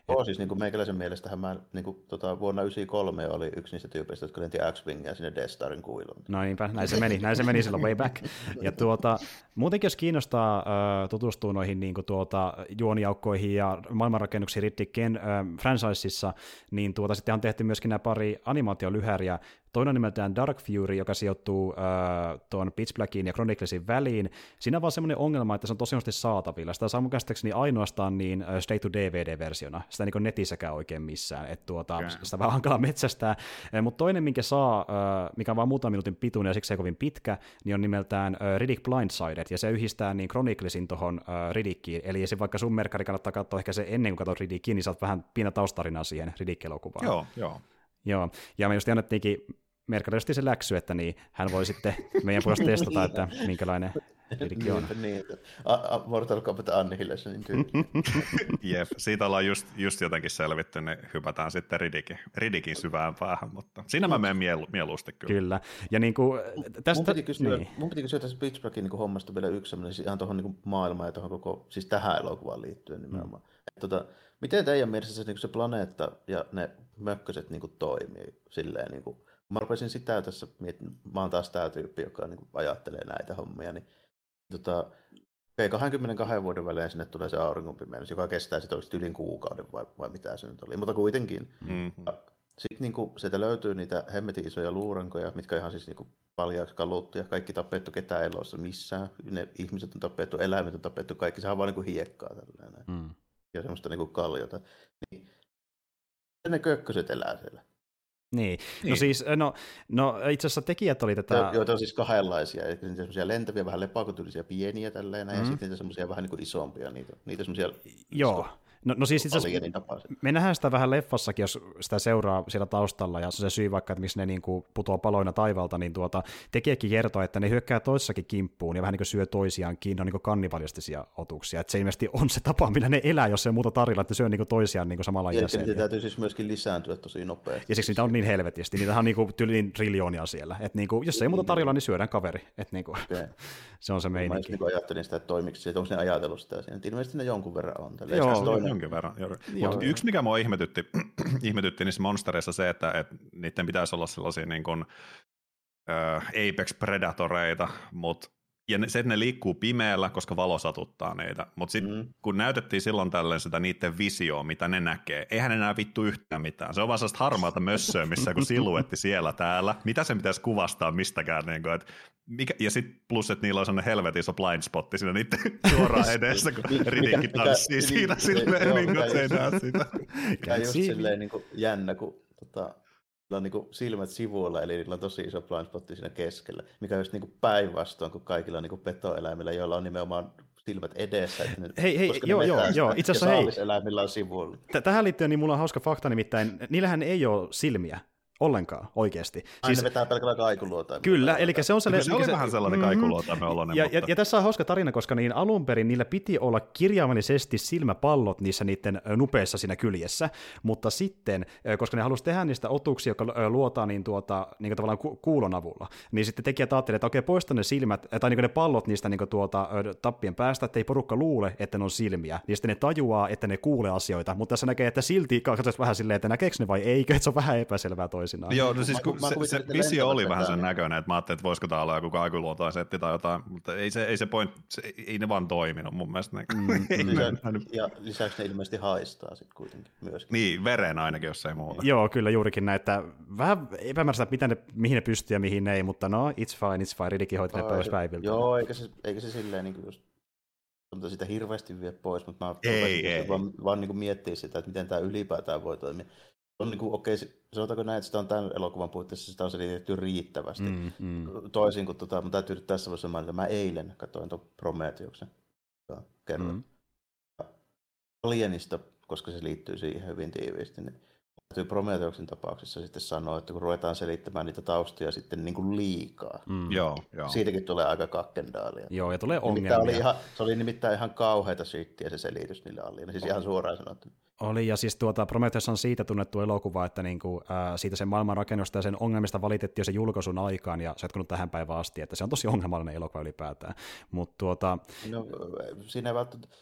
et... siis niin kuin meikäläisen mielestähän mä niin kuin, tota, vuonna 1993 oli yksi niistä tyypeistä, jotka lenti X-Wingia sinne Death Starin kuilun. No niinpä, näin se meni, näin se meni silloin way back. Ja tuota, muutenkin jos kiinnostaa tutustua noihin niin kuin, tuota, juoniaukkoihin ja maailmanrakennuksia Ridley Ken äh, franchiseissa, niin tuota, sitten on tehty myöskin nämä pari animaatiolyhäriä, Toinen nimeltään Dark Fury, joka sijoittuu äh, tuon Pitch Blackin ja Chroniclesin väliin. Siinä on vaan semmoinen ongelma, että se on tosiaan saatavilla. Sitä saa mun käsittääkseni ainoastaan niin äh, Stay to DVD-versiona. Sitä ei niin netissäkään oikein missään. Et tuota, okay. Sitä vähän hankala metsästää. Äh, Mutta toinen, minkä saa, äh, mikä on vain muutaman minuutin pituinen ja siksi ei kovin pitkä, niin on nimeltään äh, Riddick Blindsided. Ja se yhdistää niin Chroniclesin tuohon äh, Riddickiin. Eli se vaikka sun merkkari kannattaa katsoa ehkä se ennen kuin katsot Riddickiin, niin saat vähän pienä taustarinaa siihen Riddick-elokuvaan. Joo, joo. Joo, ja me just annettiinkin merkillisesti se läksy, että niin hän voi sitten meidän puolesta testata, että minkälainen Riddick on. niin, a, a, Mortal Kombat Annihilation. Niin (laughs) Jep, siitä ollaan just, just jotenkin selvitty, niin hypätään sitten Riddikin, Riddikin syvään päähän, mutta siinä mä menen mielu, mieluusti kyllä. Kyllä, ja niin kuin, tästä... Mun piti kysyä, niin. mun piti kysyä tässä Pitch Blackin niin hommasta vielä yksi sellainen, siis ihan tuohon niin maailmaan ja tuohon koko, siis tähän elokuvaan liittyen nimenomaan. Mm. Tota, miten teidän mielestä se, niin se planeetta ja ne mökköset niin toimii silleen niin kuin, mä rupesin sitä tässä miettimään, mä oon taas tämä tyyppi, joka niin ajattelee näitä hommia, niin tota, okay, 22 vuoden välein sinne tulee se auringonpimennys, joka kestää sitten oikeasti yli kuukauden vai, vai mitä se nyt oli, mutta kuitenkin. Mm-hmm. Sitten niin kuin, sieltä löytyy niitä hemmetin isoja luurankoja, mitkä ihan siis niin paljaaksi kaluttuja, kaikki tapettu, ketään elossa missään. Ne ihmiset on tapettu, eläimet on tapettu, kaikki se on vaan niin kuin hiekkaa tällainen. Mm. Ja semmoista niin kuin kaljota. Niin, ne kökköset elää siellä. Niin. no niin. siis, no, no itse asiassa tekijät oli tätä... Joita on siis kahdenlaisia, eli semmoisia lentäviä, vähän lepakotyylisiä pieniä tälleen, mm. ja sitten semmoisia vähän niin kuin isompia, niitä, niitä semmoisia... Joo, No, no siis itse me nähdään sitä vähän leffassakin, jos sitä seuraa siellä taustalla, ja se syy vaikka, että miksi ne niin kuin putoaa paloina taivalta, niin tuota, tekijäkin kertoo, että ne hyökkää toissakin kimppuun ja vähän niin kuin syö toisiaan kiinni, on niin kannibalistisia otuksia. Että se ilmeisesti on se tapa, millä ne elää, jos se muuta tarilla, että syö niin kuin toisiaan niin kuin samalla ja niitä täytyy siis myöskin lisääntyä tosi nopeasti. Ja siksi niitä on niin helvetisti. Niitä on niin kuin tyyliin triljoonia siellä. Että niin kuin, jos ei muuta tarjolla, niin syödään kaveri. Että niin kuin, okay. (laughs) se on se meininki. Mä niin ajattelin sitä, että toimiko se, että onko ne ajatellut sitä siinä. Ilmeisesti ne jonkun verran on. Joo, jonkin verran. Joo. Mut yksi, mikä mua ihmetytti, (clears throat) ihmetytti niissä monstereissa se, että, että niiden pitäisi olla sellaisia niin kuin, äh, Apex Predatoreita, mutta ja se, että ne liikkuu pimeällä, koska valo satuttaa niitä. Mutta sitten mm. kun näytettiin silloin tällöin sitä niiden visioa, mitä ne näkee, eihän ne näe vittu yhtään mitään. Se on vaan sellaista harmaata mössöä, missä kun siluetti siellä täällä. Mitä se pitäisi kuvastaa mistäkään? Niin kuin, että mikä, ja sitten plus, että niillä on sellainen helvetin iso blind spotti siinä niiden (laughs) suoraan edessä, kun Ridikki tanssii mikä, siinä silleen, niin kuin se ei näe sitä. Ja just silleen niin kuin jännä, kun tota, on niin silmät sivuilla, eli niillä on tosi iso blind spotti siinä keskellä, mikä on just niin päinvastoin kuin kaikilla niin petoeläimillä, joilla on nimenomaan silmät edessä. Että ne, hei, hei, joo, joo, joo, itse asiassa hei. eläimillä on sivuilla. Tähän liittyen niin mulla on hauska fakta, nimittäin niillähän ei ole silmiä ollenkaan oikeasti. Aina siis, vetää pelkällä kaikuluotaimella. Kyllä, eli se on sellainen... Se oli vähän sellainen mm, kaikuluotaimen oloinen. Ja, mutta... ja, ja, tässä on hauska tarina, koska niin alun perin niillä piti olla kirjaimellisesti silmäpallot niissä niiden nupeissa siinä kyljessä, mutta sitten, koska ne halusivat tehdä niistä otuksia, jotka luotaan niin, tuota, niin tavallaan ku- kuulon avulla, niin sitten tekijät ajattelivat, että okei, poista ne silmät, tai niin ne pallot niistä niin tuota, tappien päästä, että ei porukka luule, että ne on silmiä, niin sitten ne tajuaa, että ne kuulee asioita, mutta tässä näkee, että silti katsotaan vähän silleen, että näkeekö ne vai eikö, että se on vähän epäselvää toisin toisinaan. Joo, no siis kun mä, mä se, se visio oli vähän sen näköinen, että mä ajattelin, että voisiko tämä olla joku kaikuluotoisetti tai jotain, mutta ei se, ei se point, se, ei ne vaan toiminut mun mielestä. Mm, (laughs) ei lisä, ja lisäksi ne ilmeisesti haistaa sitten kuitenkin myöskin. Niin, veren ainakin, jos ei muuta. Joo, kyllä juurikin näin, että vähän epämääräistä, mitä ne, mihin ne pystyy ja mihin ei, mutta no, it's fine, it's fine, Ridikin hoiti ne pois päiviltä. Joo, eikä se, eikä se silleen niin kuin just mutta sitä hirveästi vie pois, mutta mä ei, ei. vaan, vaan niin miettiä sitä, että miten tämä ylipäätään voi toimia on niin kuin, okei, sanotaanko näin, että sitä on tämän elokuvan puitteissa sitä on selitetty riittävästi. Mm, mm. Toisin kuin, tota, mä täytyy nyt tässä vaiheessa mainita, mä eilen katsoin tuon Prometheuksen kerran. Mm. Alienista, koska se liittyy siihen hyvin tiiviisti, niin täytyy Prometheuksen tapauksessa sitten sanoa, että kun ruvetaan selittämään niitä taustoja sitten niin kuin liikaa, mm. joo, joo. siitäkin tulee aika kakkendaalia. Joo, ja tulee ongelmia. Oli ihan, se oli nimittäin ihan kauheita syyttiä se selitys niille alienille, siis ihan suoraan sanottuna. Oli, ja siis tuota, Prometheus on siitä tunnettu elokuva, että niinku, ää, siitä sen maailmanrakennusta ja sen ongelmista valitettiin jo sen julkaisun aikaan, ja se on tähän päivään asti, että se on tosi ongelmallinen elokuva ylipäätään. Mut, tuota... no, siinä välttämättä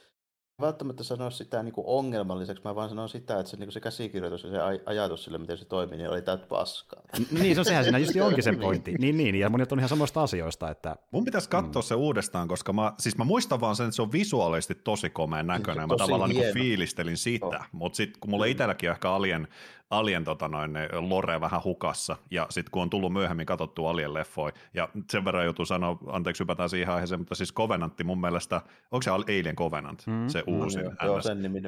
välttämättä sanoa sitä niin kuin ongelmalliseksi, mä vaan sanon sitä, että se, niin kuin se käsikirjoitus ja se ajatus sille, miten se toimii, niin oli täyttä paskaa. niin, se on sehän siinä just onkin se (laughs) pointti. niin, niin, ja monet on ihan samoista asioista. Että... Mun pitäisi katsoa mm. se uudestaan, koska mä, siis mä muistan vaan sen, että se on visuaalisesti tosi komea näköinen, ja mä tavallaan niin fiilistelin sitä, oh. mutta sitten kun mulla itselläkin on ehkä Alien Alien tota noin, lore vähän hukassa, ja sitten kun on tullut myöhemmin katsottu Alien leffoi, ja sen verran joutuu sanoa, anteeksi hypätään siihen aiheeseen, mutta siis Covenantti mun mielestä, onko se Alien Covenant, mm, se uusi? Mm, joo, sen nimi,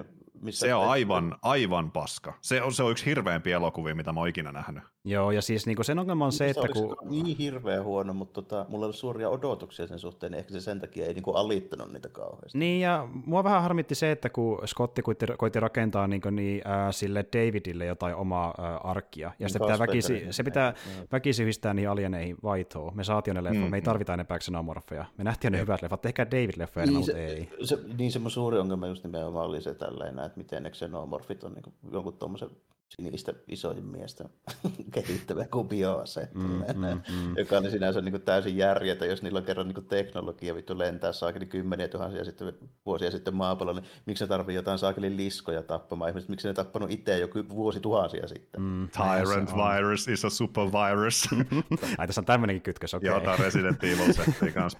missä se on aivan, aivan paska. Se on, se on yksi hirveämpi elokuvia, mitä mä oon ikinä nähnyt. Joo, ja siis niin sen ongelma on se, että kun... niin hirveän huono, mutta tota, mulla oli suuria odotuksia sen suhteen, niin ehkä se sen takia ei niin kuin alittanut niitä kauheasti. Niin, ja mua vähän harmitti se, että kun Scotti koitti, koitti rakentaa niin, kuin, niin äh, sille Davidille jotain omaa äh, arkkia, ja niin se pitää, väkisi, se pitää väkisi yhdistää niihin alieneihin vaitoon. Me saatiin ne leffat, mm, me ei mm. tarvita enempää xenomorfeja. Me nähtiin ne hyvät leffat, tehkää David-leffoja niin, mutta ei. Se, niin se mun suuri ongelma just nimenomaan oli se tällainen, että miten ne xenomorfit on niin kuin jonkun tuommoisen sinistä isojen miestä (laughs) kehittävä kuin bioase, mm, mm, mm. joka on sinänsä niin kuin täysin järjetä, jos niillä on kerran niin kuin teknologia vittu lentää saakeli kymmeniä tuhansia sitten, vuosia sitten maapallolla, niin miksi ne tarvii jotain saakeli liskoja tappamaan ihmiset, miksi ne tappanut itse joku vuosi tuhansia sitten. Mm, Tyrant virus is a super virus. (laughs) Ai tässä on tämmöinenkin kytkös, okei. Okay. Joo, tämä Resident Evil (laughs) setti kanssa.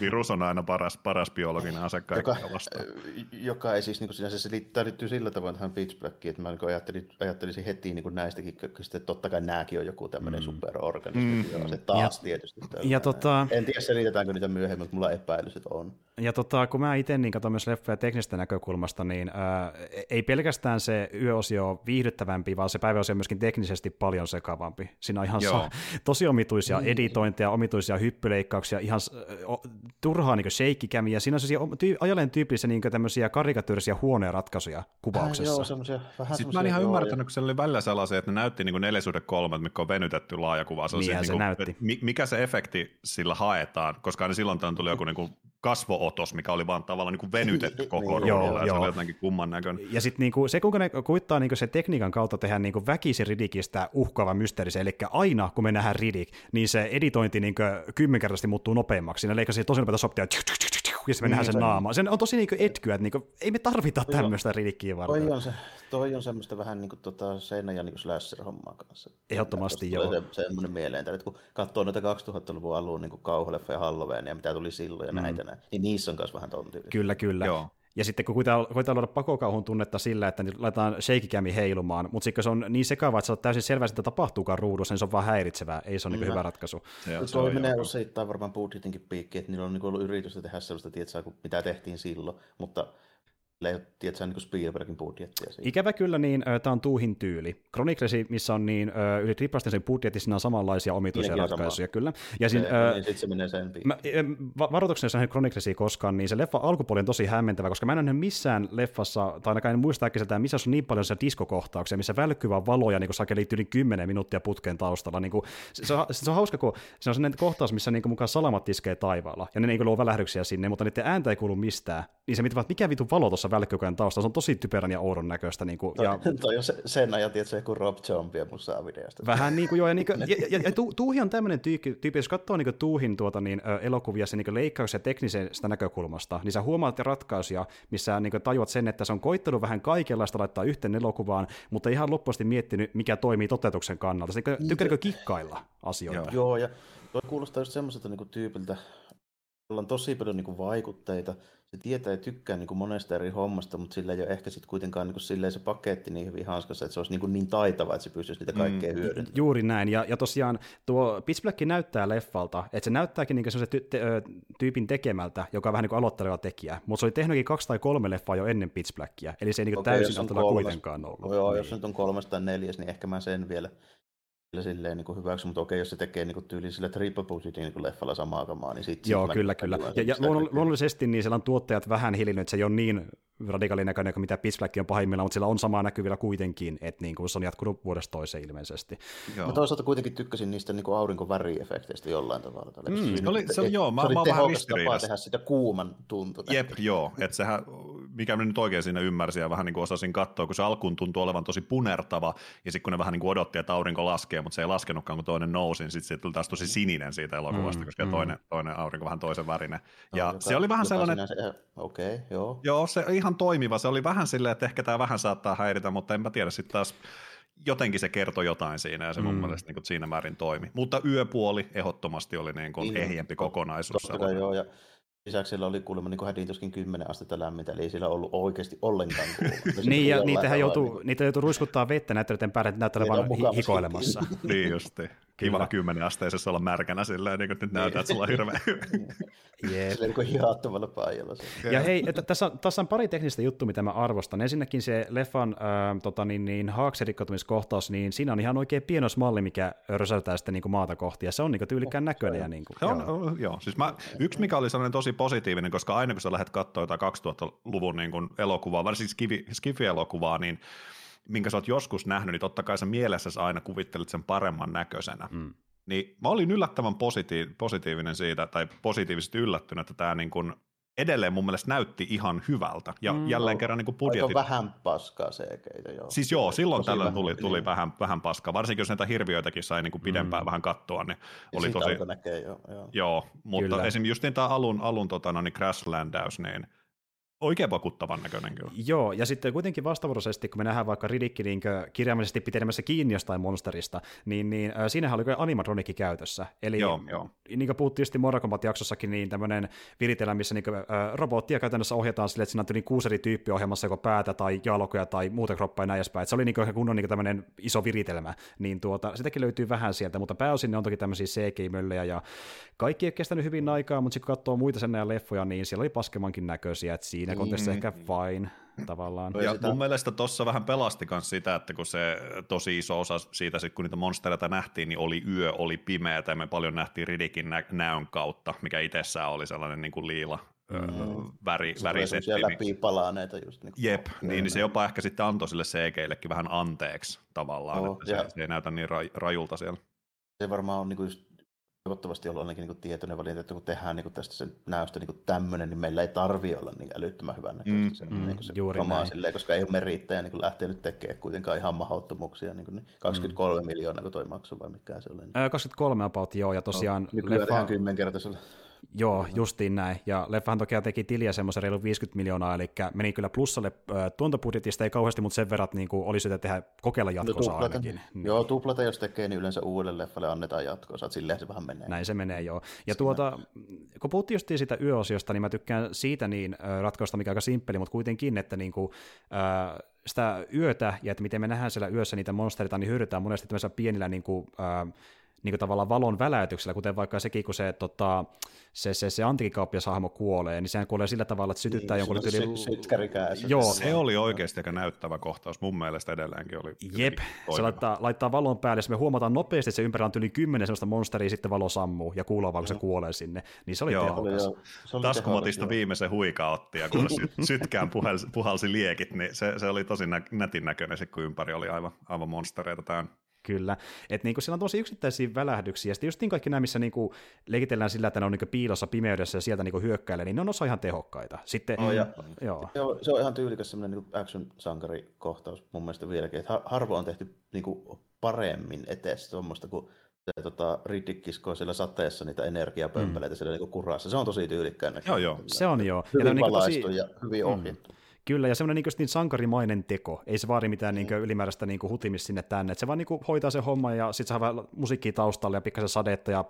Virus on aina paras, paras biologinen ase joka, joka ei siis niin kuin sinänsä, se liittyy sillä tavoin tähän Pitch Blackiin, että mä niin ajattelin, ajattelin ajattelisin heti niin kuin näistäkin, että totta kai nämäkin on joku tämmöinen mm. superorganismi, mm. se taas ja, tietysti. Ja tota, en tiedä selitetäänkö niitä myöhemmin, mutta mulla epäilys, että on. Ja tota, kun mä itse niin katson myös leffoja teknisestä näkökulmasta, niin ää, ei pelkästään se yöosio viihdyttävämpi, vaan se päiväosio on myöskin teknisesti paljon sekavampi. Siinä on ihan sa- tosi omituisia niin. editointeja, omituisia hyppyleikkauksia, ihan o, turhaa niin shakekämiä. Siinä on sellaisia ty- ajalleen tyypillisiä niin tämmöisiä karikatyyrisiä huoneja ratkaisuja kuvauksessa. Äh, joo, semmoisia vähän Sitten mä en ihan ymmärtänyt, kun se oli välillä sellaisia, että ne näytti niin 4 3, mikä on venytetty laajakuva. Niin, se niin näytti. Mikä se efekti sillä haetaan, koska aina silloin tuli joku niin kuin kasvootos, mikä oli vaan tavallaan niin kuin venytetty (laughs) koko niin, ruudulla, ja joo. se oli jotenkin kumman näköinen. Ja sitten niin se, kuinka ne kuittaa niin se tekniikan kautta tehdä niin väkisin Ridikistä uhkaava mysteeri, eli aina kun me nähdään Ridik, niin se editointi niin kymmenkertaisesti muuttuu nopeammaksi. Ne leikkasi tosi nopeita soptia, ja sitten me nähdään sen niin, naama. Se on tosi niin etkyä, että niin kuin, ei me tarvita tämmöistä Ridikkiä varten. Toi on, se, toi on semmoista vähän niin kuin tota seinä ja niin slasher-hommaa kanssa. Ehdottomasti joo. Se, semmoinen mieleen, että kun katsoo noita 2000-luvun alun niin kauhuleffa ja Halloween ja mitä tuli silloin ja mm. näitä, näin, niin niissä on myös vähän ton Kyllä, kyllä. Joo. Ja sitten kun koitetaan, koitetaan luoda pakokauhun tunnetta sillä, että laitetaan shakekämi heilumaan, mutta sitten se on niin sekava, että se on täysin selvää, että tapahtuukaan ruudussa, niin se on vaan häiritsevää, ei se ole mm. niin hyvä ratkaisu. Se, se, se on menee osittain varmaan budjetinkin piikki, että niillä on niin ollut yritystä tehdä sellaista, tietsää, mitä tehtiin silloin, mutta ei ole tietysti niin Spielbergin budjettia. Siitä. Ikävä kyllä, niin tämä on Tuuhin tyyli. Chroniclesi, missä on niin yli triplasten sen budjetti, siinä on samanlaisia omituisia ratkaisuja, sama. kyllä. Ja se, äh, niin se menee sen mä, varoituksena nähnyt Chroniclesia koskaan, niin se leffa alkupuoli on tosi hämmentävä, koska mä en nähnyt missään leffassa, tai ainakaan en muista äkkiseltä, missä on niin paljon diskokohtauksia, missä välkkyvä valoja niin sakeli yli 10 minuuttia putkeen taustalla. Niin kuin, se, se, on, se, on hauska, kun se on sellainen kohtaus, missä niin kuin mukaan salamat iskee taivaalla, ja ne niin luo välähdyksiä sinne, mutta niiden ääntä ei kuulu mistään. Niin se, mikä vitu valo tuossa välkkykojen taustalla. Se on tosi typerän ja oudon näköistä. Niin kuin, ja... (laughs) toi on se, sen ajan, että se joku Rob Zombie musaa videosta. Vähän niin kuin joo, ja, niin kuin, (laughs) ja, ja, ja tu, Tuuhi on tämmöinen tyyppi, tyyppi jos katsoo niin Tuuhin tuota, niin, elokuvia sen niin leikkauksen ja teknisestä näkökulmasta, niin sä huomaat ratkaisuja, missä niin tajuat sen, että se on koittanut vähän kaikenlaista laittaa yhteen elokuvaan, mutta ihan loppuasti miettinyt, mikä toimii toteutuksen kannalta. Se niin, tykkääkö kikkailla asioita? Joo, ja toi kuulostaa just semmoiselta niin tyypiltä, jolla on tosi paljon niin kuin vaikutteita, se tietää ja tykkää niin kuin monesta eri hommasta, mutta sillä ei ole ehkä sitten kuitenkaan niin kuin se paketti niin hyvin hanskassa, että se olisi niin, kuin niin taitava, että se pystyisi niitä kaikkea mm, hyödyntämään. Juuri näin, ja, ja tosiaan tuo Pitch Black näyttää leffalta, että se näyttääkin niin se ty- te- tyypin tekemältä, joka on vähän niin kuin aloitteleva tekijä, mutta se oli tehnytkin kaksi tai kolme leffaa jo ennen Pitch Blackia, eli se ei niin kuin okay, täysin kuitenkaan ollut. Joo, niin. jos nyt on kolmas tai neljäs, niin ehkä mä sen vielä silleen niin hyväksy, mutta okei, jos se tekee niin tyyliin sillä triple budgetin niin leffalla samaa kamaa, niin sitten... Joo, kyllä, kyllä. Ja, ja luonnollisesti niin siellä on tuottajat vähän hiljennyt, että se ei ole niin radikaalin näköinen kuin mitä Pitch Black on pahimmillaan, mutta sillä on samaa näkyvillä kuitenkin, että niin kuin se on jatkunut vuodesta toiseen ilmeisesti. Joo. Mä toisaalta kuitenkin tykkäsin niistä niin aurinkoväriefekteistä jollain tavalla. Mm, se oli, se oli, joo, mä, se mä oli tehokas tapa tehdä sitä kuuman tuntunutta. Jep, joo, että sehän, mikä mä nyt oikein siinä ymmärsin ja vähän niin kuin osasin katsoa, kun se alkuun tuntui olevan tosi punertava, ja sitten kun ne vähän niin kuin odotti, että aurinko laskee, mutta se ei laskenutkaan, kun toinen nousi, niin sitten se tuli taas tosi sininen siitä elokuvasta, mm, koska mm. toinen, toinen aurinko vähän toisen värinen. Ja no, se oli vähän sellainen... Okei, okay, joo. Joo, se ihan ihan toimiva. Se oli vähän silleen, että ehkä tämä vähän saattaa häiritä, mutta en mä tiedä sitten taas jotenkin se kertoi jotain siinä ja se mm. mun mielestä niin siinä määrin toimi. Mutta yöpuoli ehdottomasti oli niin kuin niin, ehjempi kokonaisuus. Totta joo, ja Lisäksi siellä oli kuulemma niin hädintuskin 10 astetta lämmintä, eli ei siellä ollut oikeasti ollenkaan (laughs) Niin, ja niitähän joutuu, niin... niitä joutuu ruiskuttaa vettä näyttelijöiden päälle, että näyttelee vaan hi- hikoilemassa. niin justi. (laughs) Kiva 10 asteisessa olla märkänä silleen, niin kuin nyt näytää, että sulla on hirveä. (laughs) Jep. Silleen niin hihaattomalla paijalla. Ja hei, että tässä, tässä on pari teknistä juttua, mitä mä arvostan. Ensinnäkin se leffan äh, tota, niin, niin, haakserikkotumiskohtaus, niin siinä on ihan oikein pienosmalli, mikä rösäytää sitten niin kuin maata kohti, ja se on niin kuin tyylikkään näköinen. Ja, niin kuin, on, joo. joo. Siis mä, yksi, mikä oli sellainen tosi positiivinen, koska aina kun sä lähdet katsoa jotain 2000-luvun niin kuin elokuvaa, varsinkin Skifi-elokuvaa, niin minkä sä oot joskus nähnyt, niin totta kai sä mielessäsi aina kuvittelet sen paremman näköisenä. Mm. Niin mä olin yllättävän positiiv- positiivinen siitä, tai positiivisesti yllättynyt, että tämä niin kuin edelleen mun mielestä näytti ihan hyvältä. Ja mm, jälleen kerran niin kuin budjetit... Aika vähän paskaa keitä, joo. Siis joo, silloin tällöin tuli, tuli vähän, vähän paskaa. Varsinkin jos näitä hirviöitäkin sai niin kuin pidempään mm. vähän katsoa, niin ja oli tosi... näkee, joo, joo. joo mutta Kyllä. esimerkiksi just niin tämä alun, alun tota, no, niin Crashlandaus, niin oikein vakuuttavan näköinen kyllä. Joo, ja sitten kuitenkin vastavuoroisesti, kun me nähdään vaikka Ridikki niin kirjaimellisesti pitenemässä kiinni jostain monsterista, niin, niin äh, siinähän oli animatronikki käytössä. Eli joo, joo. niin kuin puhuttiin just Mortal Kombat-jaksossakin, niin tämmöinen viritelmä, missä niin kuin, äh, robottia käytännössä ohjataan sille, että siinä on kuusi eri tyyppiä ohjelmassa joko päätä tai jalkoja tai muuta kroppaa ja näin edespäin. Se oli niin kuin kunnon niin kuin tämmöinen iso viritelmä, niin tuota, sitäkin löytyy vähän sieltä, mutta pääosin ne on toki tämmöisiä CGI-möllejä ja kaikki ei kestänyt hyvin aikaa, mutta sitten kun katsoo muita sen leffoja, niin siellä oli paskemankin näköisiä, että siinä siinä kontekstissa mm. ehkä fine tavallaan. Ja sitä... mun mielestä tuossa vähän pelasti myös sitä, että kun se tosi iso osa siitä, sit kun niitä monstereita nähtiin, niin oli yö, oli pimeä, ja me paljon nähtiin Ridikin nä- näön kautta, mikä itsessään oli sellainen niin kuin liila mm. väri, se värisetti. Niin, läpi palaaneita just. Niin jep, niin, niin se jopa ehkä sitten antoi sille CGillekin vähän anteeksi tavallaan, oh, että se, se ei näytä niin rajulta siellä. Se varmaan on niin kuin just toivottavasti ollut ainakin niin tietoinen valinta, että kun tehdään niin tästä sen näystä niin tämmöinen, niin meillä ei tarvi olla niin älyttömän hyvän näköistä mm, se, mm, niin se juuri näin. Silleen, koska ei ole merittäjä niin lähteä nyt tekemään kuitenkaan ihan mahdottomuuksia. Niin kuin, 23 mm. miljoonaa, kun toi maksu vai mikä se oli. Niin. 23 about, joo, ja tosiaan... No, nykyään leffa... kymmenkertaisella. Joo, justiin näin. Ja leffahan toki teki tiliä semmoisen reilu 50 miljoonaa, eli meni kyllä plussalle tuontobudjetista, ei kauheasti, mutta sen verran niin kuin oli syytä tehdä kokeilla jatkossa no, ainakin. Niin. Joo, tuplata jos tekee, niin yleensä uudelle leffalle annetaan jatkoa, silleen se vähän menee. Näin se menee, joo. Ja tuota, kun puhuttiin just siitä yöosiosta, niin mä tykkään siitä niin ratkausta, mikä on aika simppeli, mutta kuitenkin, että niin kuin, äh, sitä yötä ja että miten me nähdään siellä yössä niitä monsterita, niin hyödytään monesti tämmöisellä pienillä niin kuin, äh, niin kuin tavallaan valon väläytyksellä, kuten vaikka sekin, kun se, tota, se, se, se antiikikauppiashahmo kuolee, niin sehän kuolee sillä tavalla, että sytyttää niin, jonkun tyyli... Joo. Se oli oikeasti aika näyttävä kohtaus, mun mielestä edelleenkin oli. Jep, se laittaa, laittaa valon päälle, jos me huomataan nopeasti, että se ympärillä on yli kymmenen sellaista monsteria, sitten valo sammuu ja kuuluu vaan, kun se kuolee sinne, niin se oli joo. tehokas. Oli, jo. Taskumotista viimeisen huika otti, ja kun (laughs) sytkään puhalsi, puhalsi liekit, niin se, se oli tosi nä- nätin näköinen, se kun ympäri oli aivan, aivan monstereita täynnä. Kyllä. Että niinku siellä on tosi yksittäisiä välähdyksiä, ja sitten just niin kaikki nämä, missä niinku leikitellään sillä, että ne on niinku piilossa pimeydessä ja sieltä niinku hyökkäilee, niin ne on osa ihan tehokkaita. Sitten, oh, ja, joo. Joo, se on ihan tyylikäs semmoinen niinku action-sankarikohtaus mun mielestä vieläkin, että harvoin on tehty niinku paremmin eteen tuommoista, kun se tota, Riddick kiskoo siellä sateessa niitä energiapömpeleitä mm. siellä niinku kurassa. Se on tosi tyylikkään. Joo, joo. Se on joo. Hyvin ja, niinku tosi... ja hyvin mm. Kyllä, ja semmoinen niin, niin sankarimainen teko. Ei se vaadi mitään niin ylimääräistä niin hutimista sinne tänne. Et se vaan niin hoitaa se homma ja sitten saa vähän musiikkia taustalle ja pikkasen sadetta ja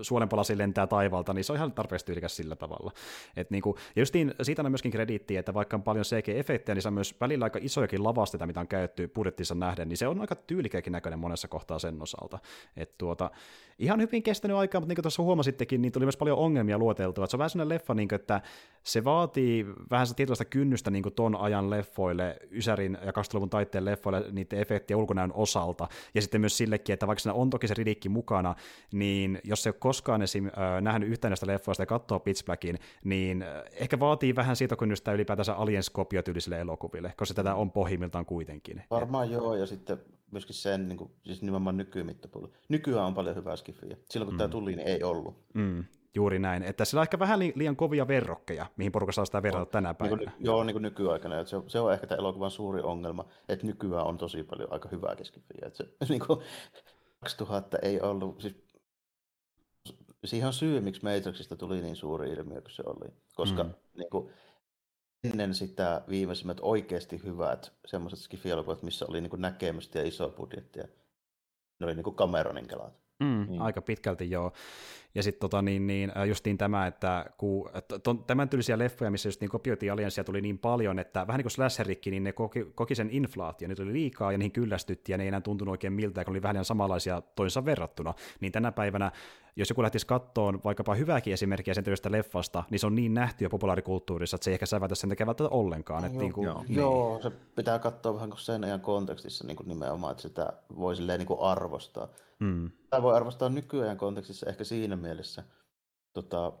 suolenpalasi lentää taivaalta, niin se on ihan tarpeeksi tyylikäs sillä tavalla. Et, niin kuin, ja justiin siitä on myöskin krediittiä, että vaikka on paljon CG-efektejä, niin se on myös välillä aika isojakin lavasteita, mitä on käytetty budjettissa nähden, niin se on aika tyylikäkin näköinen monessa kohtaa sen osalta. Et, tuota, ihan hyvin kestänyt aikaa, mutta niin kuin tuossa huomasittekin, niin tuli myös paljon ongelmia luoteltua. Et se on vähän sellainen leffa, niin kuin, että se vaatii vähän tietynlaista kynnystä niin kuin ton ajan leffoille, Ysärin ja 20-luvun taitteen leffoille niiden efektien ulkonäön osalta, ja sitten myös sillekin, että vaikka siinä on toki se ridikki mukana, niin jos ei ole koskaan esim. Äh, nähnyt yhtään näistä leffoista ja katsoo Pitch Blackin, niin ehkä vaatii vähän siitä kynnystä ylipäätänsä aliens tyylisille elokuville, koska tätä on pohjimmiltaan kuitenkin. Varmaan joo, ja sitten myöskin sen, niin kuin, siis nimenomaan nykymittapuolella. Nykyään on paljon hyvää skifiä. Silloin kun mm. tämä tuli, niin ei ollut. Mm. Juuri näin. Että sillä on ehkä vähän liian kovia verrokkeja, mihin porukka saa sitä verrata tänä päivänä. Niin kuin, joo, niin kuin nykyaikana. Että se, se on ehkä tämä elokuvan suuri ongelma, että nykyään on tosi paljon aika hyvää keskifiä. Että se, (laughs) niin kuin 2000 ei ollut, siis siihen on syy, miksi Matrixista tuli niin suuri ilmiö kuin se oli. Koska mm. niin kuin, ennen sitä viimeisimmät oikeasti hyvät semmoiset skifielokuvat, missä oli niin näkemystä ja iso budjetti. Ne oli niin kuin Cameronin kelat. Mm, mm. Aika pitkälti joo. Ja sitten tota, niin, niin, justiin tämä, että kun, ton, tämän tyylisiä leffoja, missä just niin kopioitiin alianssia tuli niin paljon, että vähän niin kuin slasherikki, niin ne koki, koki sen inflaatio, nyt oli liikaa ja niihin kyllästytti ja ne ei enää tuntunut oikein miltä, kun oli vähän samanlaisia toinsa verrattuna. Niin tänä päivänä, jos joku lähtisi kattoon vaikkapa hyvääkin esimerkkiä sen tyylisestä leffasta, niin se on niin nähty jo populaarikulttuurissa, että se ei ehkä sävätä sen tekevältä ollenkaan. No, että joo, niin kuin, joo. Niin. joo, se pitää katsoa vähän kuin sen ajan kontekstissa niin kuin nimenomaan, että sitä voi silleen niin kuin arvostaa. Mm. Tämä voi arvostaa nykyajan kontekstissa ehkä siinä mielessä, tota,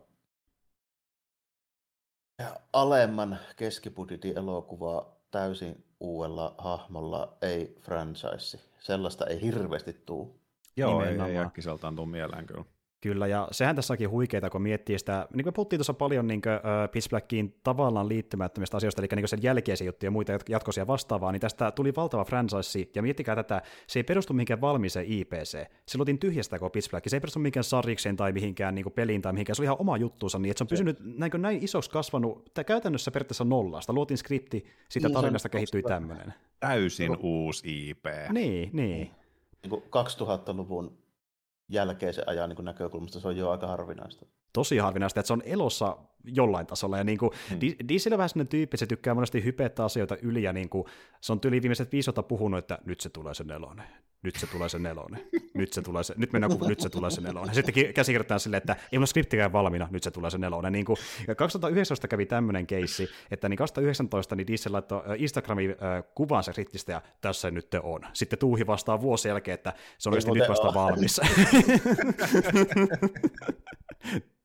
alemman keskibudjetin elokuvaa täysin uudella hahmolla ei franchise. Sellaista ei hirveästi tuu. Joo, ei, ei äkkiseltään tuu mieleen kyllä. Kyllä, ja sehän tässä onkin huikeaa, kun miettii sitä, niin kuin me puhuttiin tuossa paljon niin kuin, uh, Pitch Blackiin tavallaan liittymättömistä asioista, eli niin sen jälkeisiä juttuja ja muita jatkoisia vastaavaa, niin tästä tuli valtava franchise, ja miettikää tätä, se ei perustu mihinkään valmiiseen IPC. Se luotiin tyhjästä kuin Pitch Black, se ei perustu mihinkään sarjikseen tai mihinkään niin kuin peliin tai mihinkään, se oli ihan oma juttuunsa, niin että se on pysynyt näin, näin isoksi kasvanut, tämä käytännössä periaatteessa nollasta, luotiin skripti, siitä niin, tarinasta kehittyi tämmöinen. Täysin uusi IP. Niin, niin. niin 2000-luvun jälkeisen ajan niin näkökulmasta se on jo aika harvinaista. Tosi harvinaista, että se on elossa jollain tasolla. Ja niin kuin, hmm. Diesel on vähän sellainen tyyppi, se tykkää monesti hypettää asioita yli, ja niin kuin, se on tyyli viimeiset viisi puhunut, että nyt se tulee se nelonen, nyt se tulee se nelonen, nyt se tulee se, nyt mennään kun nyt se tulee se nelonen. Sitten käsikirjoitetaan silleen, että ei ole skriptikään valmiina, nyt se tulee se nelonen. Niin kuin, 2019 kävi tämmöinen keissi, että niin 2019 niin Diesel laittoi Instagramiin äh, kuvansa skriptistä, ja tässä nyt on. Sitten Tuuhi vastaa vuosi jälkeen, että se on oikeasti nyt vasta valmis.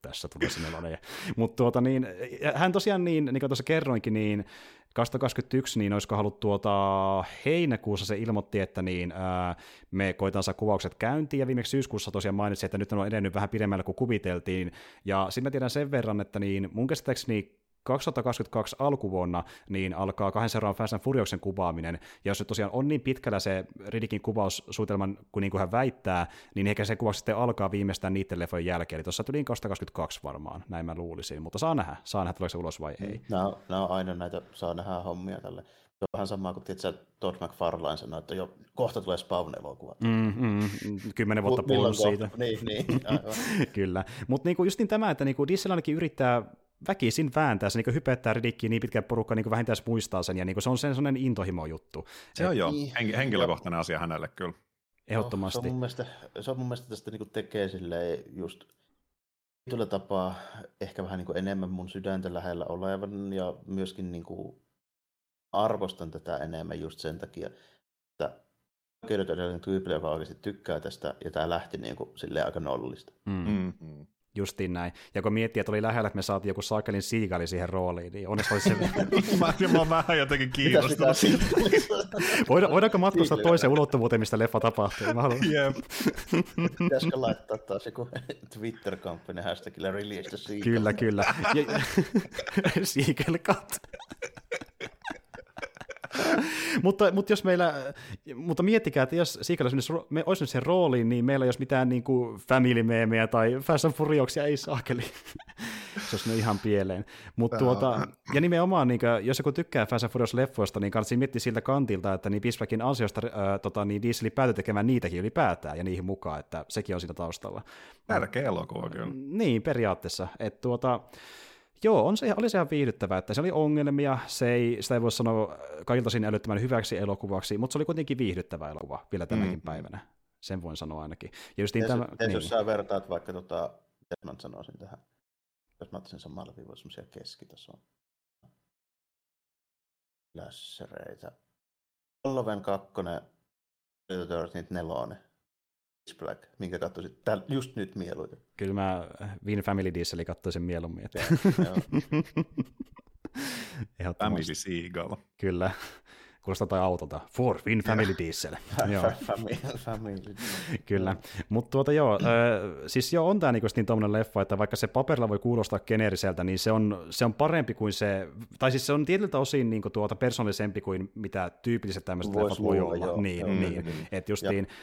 tässä tulee se nelonen. Mutta tuota niin, hän tosiaan niin, niin kuin tuossa kerroinkin, niin 2021, niin olisiko haluttu tuota heinäkuussa se ilmoitti, että niin, ää, me koitaan saa kuvaukset käyntiin, ja viimeksi syyskuussa tosiaan mainitsi, että nyt on edennyt vähän pidemmälle kuin kuviteltiin, ja sitten mä tiedän sen verran, että niin mun käsittääkseni 2022 alkuvuonna niin alkaa kahden seuraavan Fast and Furiouksen kuvaaminen, ja jos se tosiaan on niin pitkällä se Ridikin kuvaussuunnitelman, kuin, niin kuin hän väittää, niin ehkä se kuvaus sitten alkaa viimeistään niiden leffojen jälkeen, eli tuossa tuli 2022 varmaan, näin mä luulisin, mutta saa nähdä, saa nähdä, tuleeko se ulos vai ei. Nämä on, nämä on aina näitä, saa nähdä hommia tälle. Se on vähän sama kuin tietysti, Todd McFarlane sanoi, että jo kohta tulee Spawn-elokuva. Mm, mm, kymmenen vuotta puhunut siitä. Niin, niin, (laughs) Kyllä, mutta niinku just niin tämä, että niinku Diesel ainakin yrittää väkisin vääntää se, niin hypettää Ridikkiä niin pitkään porukka niin vähintään muistaa sen, ja niin se on sen sellainen intohimo juttu. Se on joo, niin. Hen- henkilökohtainen asia hänelle kyllä. Ehdottomasti. No, se, on mun mielestä, se on mun mielestä tästä niin tekee silleen just tietyllä tapaa ehkä vähän niin enemmän mun sydäntä lähellä olevan, ja myöskin niin arvostan tätä enemmän just sen takia, että oikeudet edellinen tyyppi, joka oikeasti tykkää tästä, ja tämä lähti niin kuin, silleen aika nollista. Mm. Mm. Justiin näin. Ja kun miettii, että oli lähellä, että me saatiin joku saakelin siigali siihen rooliin, niin onneksi oli se... (laughs) mä, mä oon vähän jotenkin kiinnostunut. (laughs) Voida, voidaanko matkustaa toiseen ulottuvuuteen, mistä leffa tapahtuu? Mä haluan... Yep. (laughs) Pitäisikö laittaa taas joku Twitter-kampanja hashtagillä release the Kyllä, kyllä. Seagull cut. (laughs) mutta, mutta, jos meillä, mutta miettikää, että jos Siikalla me olisi nyt sen rooliin, niin meillä ei olisi mitään niin kuin family meemejä tai Fast and ei saakeli. (laughs) se olisi ihan pieleen. Mut tuota, ja nimenomaan, niin kuin, jos joku tykkää Fast and Furious-leffoista, niin kannattaa miettiä siltä kantilta, että niin Beastbackin ansiosta ää, tota, niin Diesel päätyi tekemään niitäkin ylipäätään ja niihin mukaan, että sekin on siinä taustalla. Tärkeä elokuva kyllä. Niin, periaatteessa. Että tuota, Joo, on se, oli se ihan viihdyttävää, että se oli ongelmia, se ei, sitä ei voi sanoa kaikilta siinä älyttömän hyväksi elokuvaksi, mutta se oli kuitenkin viihdyttävä elokuva vielä tänäkin mm. päivänä. Sen voin sanoa ainakin. Ja just niin tämä, niin. jos sä vertaat vaikka, tota, mä sanoisin tähän, jos mä ottaisin samalla viivalla semmoisia keskitason lässereitä. Halloween 2, Predator 4, Black, minkä katsoisit täl, just nyt mieluiten? Kyllä mä Win Family Dieselin katsoisin mieluummin. Että. (laughs) Family Seagull. Kyllä. Kuulostaa tai autota. For Win Family Diesel. (laughs) joo. family. Kyllä. Mutta tuota joo, äh, siis joo, on tämä niinku niin tuommoinen leffa, että vaikka se paperilla voi kuulostaa geneeriseltä, niin se on, se on parempi kuin se, tai siis se on tietyltä osin niinku tuota persoonallisempi kuin mitä tyypilliset tämmöiset leffat voi olla. Joo, niin, joo, niin. Mm, mm. Että justiin, ja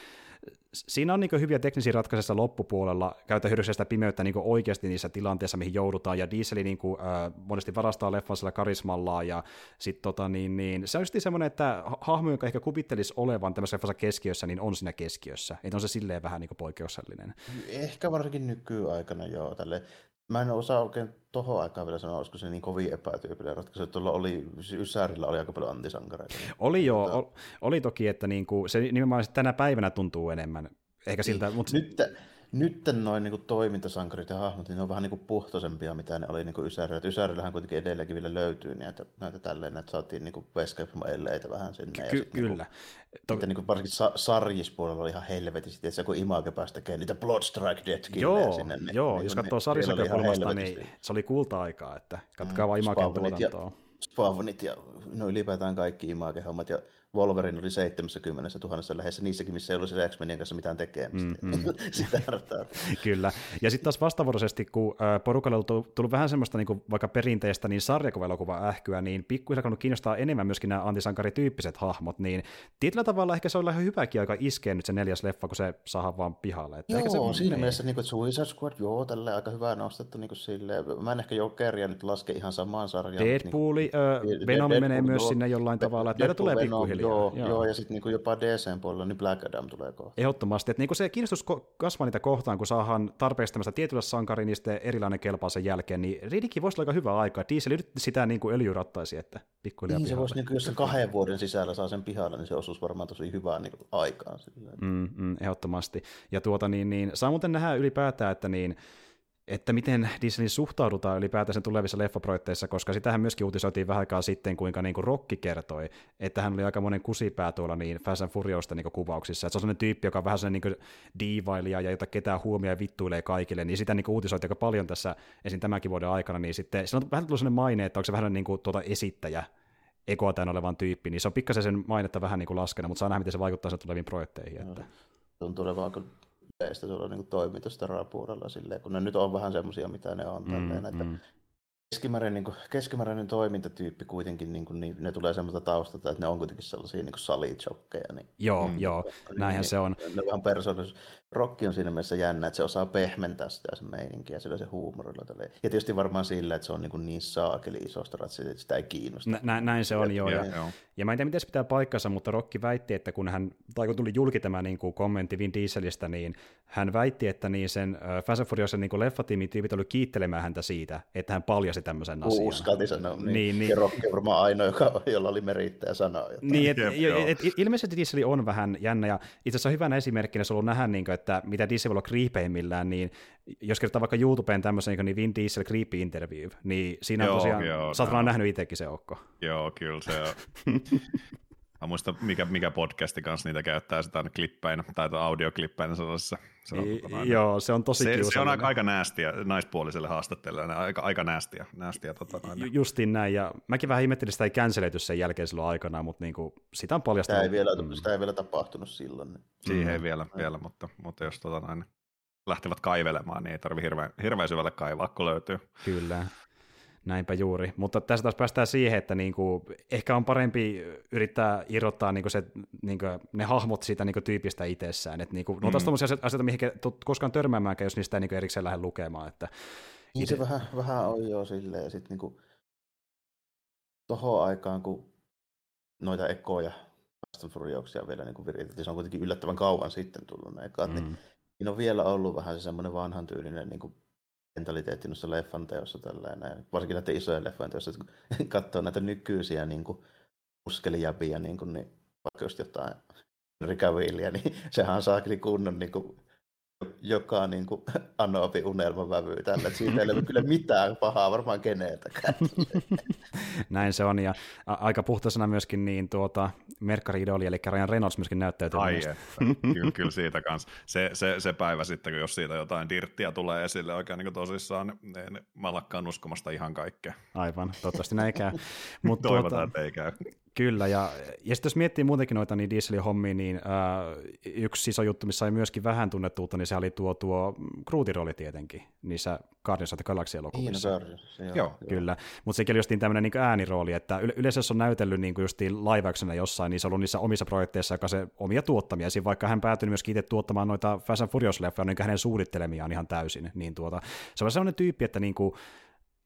siinä on niin hyviä teknisiä ratkaisuja loppupuolella, käytä hyödyksi sitä pimeyttä niin oikeasti niissä tilanteissa, mihin joudutaan, ja Diesel niin kuin, äh, monesti varastaa leffan sillä karismallaan, ja sit, tota, niin, niin, se on just semmoinen, että hahmo, joka ehkä kuvittelisi olevan tämmöisessä leffassa keskiössä, niin on siinä keskiössä, että on se silleen vähän niin poikkeuksellinen. Ehkä varsinkin nykyaikana joo, tälle Mä en osaa oikein tohon aikaan vielä sanoa, olisiko se niin kovin epätyypillinen ratkaisu. Tuolla oli, Ysärillä oli aika paljon antisankareita. Oli joo, mutta... oli toki, että niinku, se nimenomaan tänä päivänä tuntuu enemmän. Ehkä siltä, niin. mutta... Nyt, nyt noin niin toimintasankarit ja hahmot, niin ne on vähän niin puhtoisempia, mitä ne oli niin Ysärillä. Ysärillähän kuitenkin edelleenkin vielä löytyy näitä, näitä tälleen, että saatiin niin LAtä vähän sinne. Ky- ja kyllä. Niin kuin, to... niin varsinkin sa- sarjispuolella oli ihan helvetisti, että se kun Image pääsi tekemään niitä Bloodstrike Death Joo, sinne. Niin, joo niin, jos katsoo sarjisnäkökulmasta, niin se oli kulta-aikaa, että katsokaa mm, vaan Imagen tuotantoa. Spawnit ja no ylipäätään kaikki Image-hommat ja Wolverine oli 70 000 lähes niissäkin, missä ei ollut se X-Menien kanssa mitään tekemistä. Mm, mm. (laughs) Sitä (laughs) Kyllä. Ja sitten taas vastavuoroisesti, kun porukalle on tullut vähän semmoista niin kuin vaikka perinteistä niin sarjakuva ähkyä, niin pikkuhiljaa kun kiinnostaa enemmän myöskin nämä antisankarityyppiset hahmot, niin tietyllä tavalla ehkä se on ihan hyväkin aika iskeä nyt se neljäs leffa, kun se saadaan vaan pihalle. Että joo, ehkä se siinä menee. mielessä niin kuin, Suicide Squad, joo, tälle aika hyvä nostettu niin kuin silleen. Mä en ehkä Jokeria nyt laske ihan samaan sarjaan. Deadpooli, niin, Venom Deadpool, menee myös joo, sinne jollain tavalla, että tulee pikkuhiljaa. Joo, joo. joo, ja sitten niinku jopa DCn puolella niin Black Adam tulee kohta. Ehdottomasti, että niinku se kiinnostus kasvaa niitä kohtaan, kun saadaan tarpeeksi tämmöistä tietyllä sankari, niin sitten erilainen kelpaa sen jälkeen, niin Riddickkin voisi olla aika hyvä aika. Diesel yritti sitä niin kuin öljyrattaisi, että pikkuhiljaa Niin, se voisi, niin kuin, jos se kahden vuoden sisällä saa sen pihalle, niin se osuisi varmaan tosi hyvää niin aikaan. Mm, mm, ehdottomasti. Ja tuota, niin, niin, saa muuten nähdä ylipäätään, että niin, että miten Disneyin suhtaudutaan ylipäätään tulevissa leffaprojekteissa, koska sitähän myöskin uutisoitiin vähän aikaa sitten, kuinka niin kuin Rocky kertoi, että hän oli aika monen kusipää tuolla niin Fast and Furiosta niin kuvauksissa, että se on sellainen tyyppi, joka on vähän sellainen niin diivailija ja jota ketään huomioon ja vittuilee kaikille, niin sitä niin uutisoitiin aika paljon tässä esim. tämänkin vuoden aikana, niin sitten siinä on vähän tullut sellainen maine, että onko se vähän niin kuin tuota esittäjä, ekoa tämän olevan tyyppi, niin se on pikkasen sen mainetta vähän niin kuin laskena, mutta saa nähdä, miten se vaikuttaa sen tuleviin projekteihin. Että... Tuntuu olevan yleistä tuolla niin toimituspuolella silleen, kun ne nyt on vähän semmoisia, mitä ne on. Mm, tälleen, että mm. Keskimääräinen, niin kuin, keskimääräinen toimintatyyppi kuitenkin, niin, kuin, niin ne tulee semmoista taustalta, että ne on kuitenkin sellaisia niin salichokkeja. Niin, joo, mm, joo, niin, näinhän niin, se on. Ne vähän persoonallisuus. Rokki on siinä mielessä jännä, että se osaa pehmentää sitä se meininkiä ja sillä se huumorilla. Tälleen. Ja tietysti varmaan sillä, että se on niin, kuin niin saakeli isosta että sitä ei kiinnosta. Nä, näin se on, joo. Ja, ja, ja mä en tiedä, miten se pitää paikkansa, mutta Rokki väitti, että kun hän, tai kun tuli julki tämä niin kuin kommentti Vin Dieselistä, niin hän väitti, että niin sen uh, Fast and niin leffatiimin tyypit oli kiittelemään häntä siitä, että hän paljasi tämmöisen asian. Uskalti sanoa, niin. niin, niin. Ja on varmaan ainoa, joka, jolla oli merittäjä sanoa jotain. Niin, et, et, et, ilmeisesti Diesel on vähän jännä, ja itse asiassa hyvänä esimerkkinä se on ollut nähdä, niin kuin, että mitä Diesel voi olla kriipeimmillään, niin jos kertaa vaikka YouTubeen tämmöisen niin Vin Diesel creepy interview, niin siinä on tosiaan, joo, sä oot nähnyt itsekin se Okko. Joo, kyllä se on. (laughs) Mä muista, mikä, mikä podcasti kanssa niitä käyttää sitä klippeinä, tai audioklippeinä sellaisessa. I, joo, se on tosi se, se on aika, aika näästiä naispuoliselle haastattelijalle, aika, aika näästiä. näästiä tota, noin. Justiin näin, ja mäkin vähän ihmettelin sitä ei cancelöity sen jälkeen silloin aikanaan, mutta niinku, sitä on paljastunut. Sitä ei vielä, mm. sitä ei vielä tapahtunut silloin. Niin. Siihen mm. ei vielä, vielä mutta, mutta jos tota noin, lähtevät kaivelemaan, niin ei tarvi hirveän, hirveän syvälle kaivaa, kun löytyy. Kyllä. Näinpä juuri, mutta tässä taas päästään siihen, että niinku, ehkä on parempi yrittää irrottaa niinku se, niinku, ne hahmot siitä niinku, tyypistä itsessään. Et, niinku, mm. No taas tämmöisiä asioita, mihin koskaan törmäämäänkään, jos niistä ei niinku, erikseen lähde lukemaan. Että, niin ite... se vähän, vähän on jo silleen, ja sitten niinku, tohon aikaan, kun noita ekoja Fast Furiouksia vielä niin viritettiin, se on kuitenkin yllättävän kauan sitten tullut ne ekat, niin mm. niin siinä on vielä ollut vähän se semmoinen vanhan tyylinen niin kuin mentaliteetti noissa leffan teossa tällainen, varsinkin näiden isojen leffojen teossa, että kun katsoo näitä nykyisiä niin kuin, muskelijäpiä, niin, kuin, niin vaikka just jotain Rikavillia, niin sehän saa kyllä kunnon niin kuin, joka niin kuin, (laughs) Anopi unelmavävy tällä. Siitä ei ole kyllä mitään pahaa varmaan keneltäkään. (laughs) Näin se on, ja a- aika puhtaisena myöskin niin tuota, Merkari Idoli, eli Ryan Reynolds myöskin näyttäytyy. Ai että, kyllä, kyllä siitä kanssa. Se, se, se, päivä sitten, kun jos siitä jotain dirttiä tulee esille oikein niin tosissaan, niin, niin mä lakkaan uskomasta ihan kaikkea. Aivan, toivottavasti näin käy. (laughs) Mut Toivotaan, tuota, että ei käy. Kyllä, ja, ja sitten jos miettii muutenkin noita niin dieselin hommia, niin äh, yksi iso juttu, missä sai myöskin vähän tunnettuutta, niin se oli tuo, tuo kruutirooli tietenkin niissä Guardians of the Galaxy-elokuvissa. Niin, joo. Kyllä, mutta sekin oli justiin tämmöinen niin äänirooli, että yle- yleensä jos on näytellyt niin justiin live jossain, niin se on ollut niissä omissa projekteissa, joka se omia tuottamia, Siinä vaikka hän päätyi myöskin itse tuottamaan noita Fast and Furious-leffoja, niin hänen suunnittelemiaan ihan täysin, niin tuota, se on sellainen tyyppi, että niin kuin,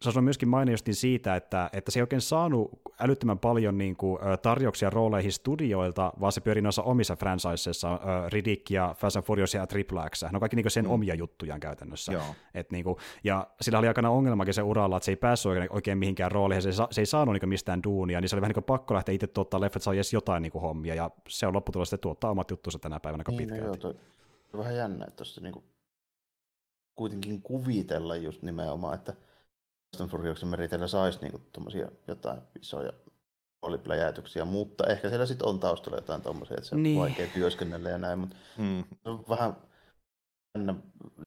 se on myöskin mainiosti siitä, että, että se ei oikein saanut älyttömän paljon niin kuin, tarjouksia rooleihin studioilta, vaan se pyörii noissa omissa franchiseissa, Riddick ja Fast and Furious ja Triple X. Ne on kaikki niin kuin sen mm. omia juttujaan käytännössä. Joo. Et, niin kuin, ja sillä oli aikana ongelmakin se uralla, että se ei päässyt oikein, oikein mihinkään rooleihin, se, se ei saanut niin mistään duunia, niin se oli vähän niin kuin pakko lähteä itse tuottaa leffat, saa edes jotain niin kuin hommia, ja se on lopputulos, että tuottaa omat juttunsa tänä päivänä aika niin, pitkään. No joo, toi, vähän jännä, että tuossa niin kuin, kuitenkin kuvitella just nimenomaan, että Fast and Furiousin meriteillä saisi niinku jotain isoja roolipläjäytyksiä, mutta ehkä siellä sitten on taustalla jotain tuommoisia, että se on niin. vaikea työskennellä ja näin, mutta mm. on vähän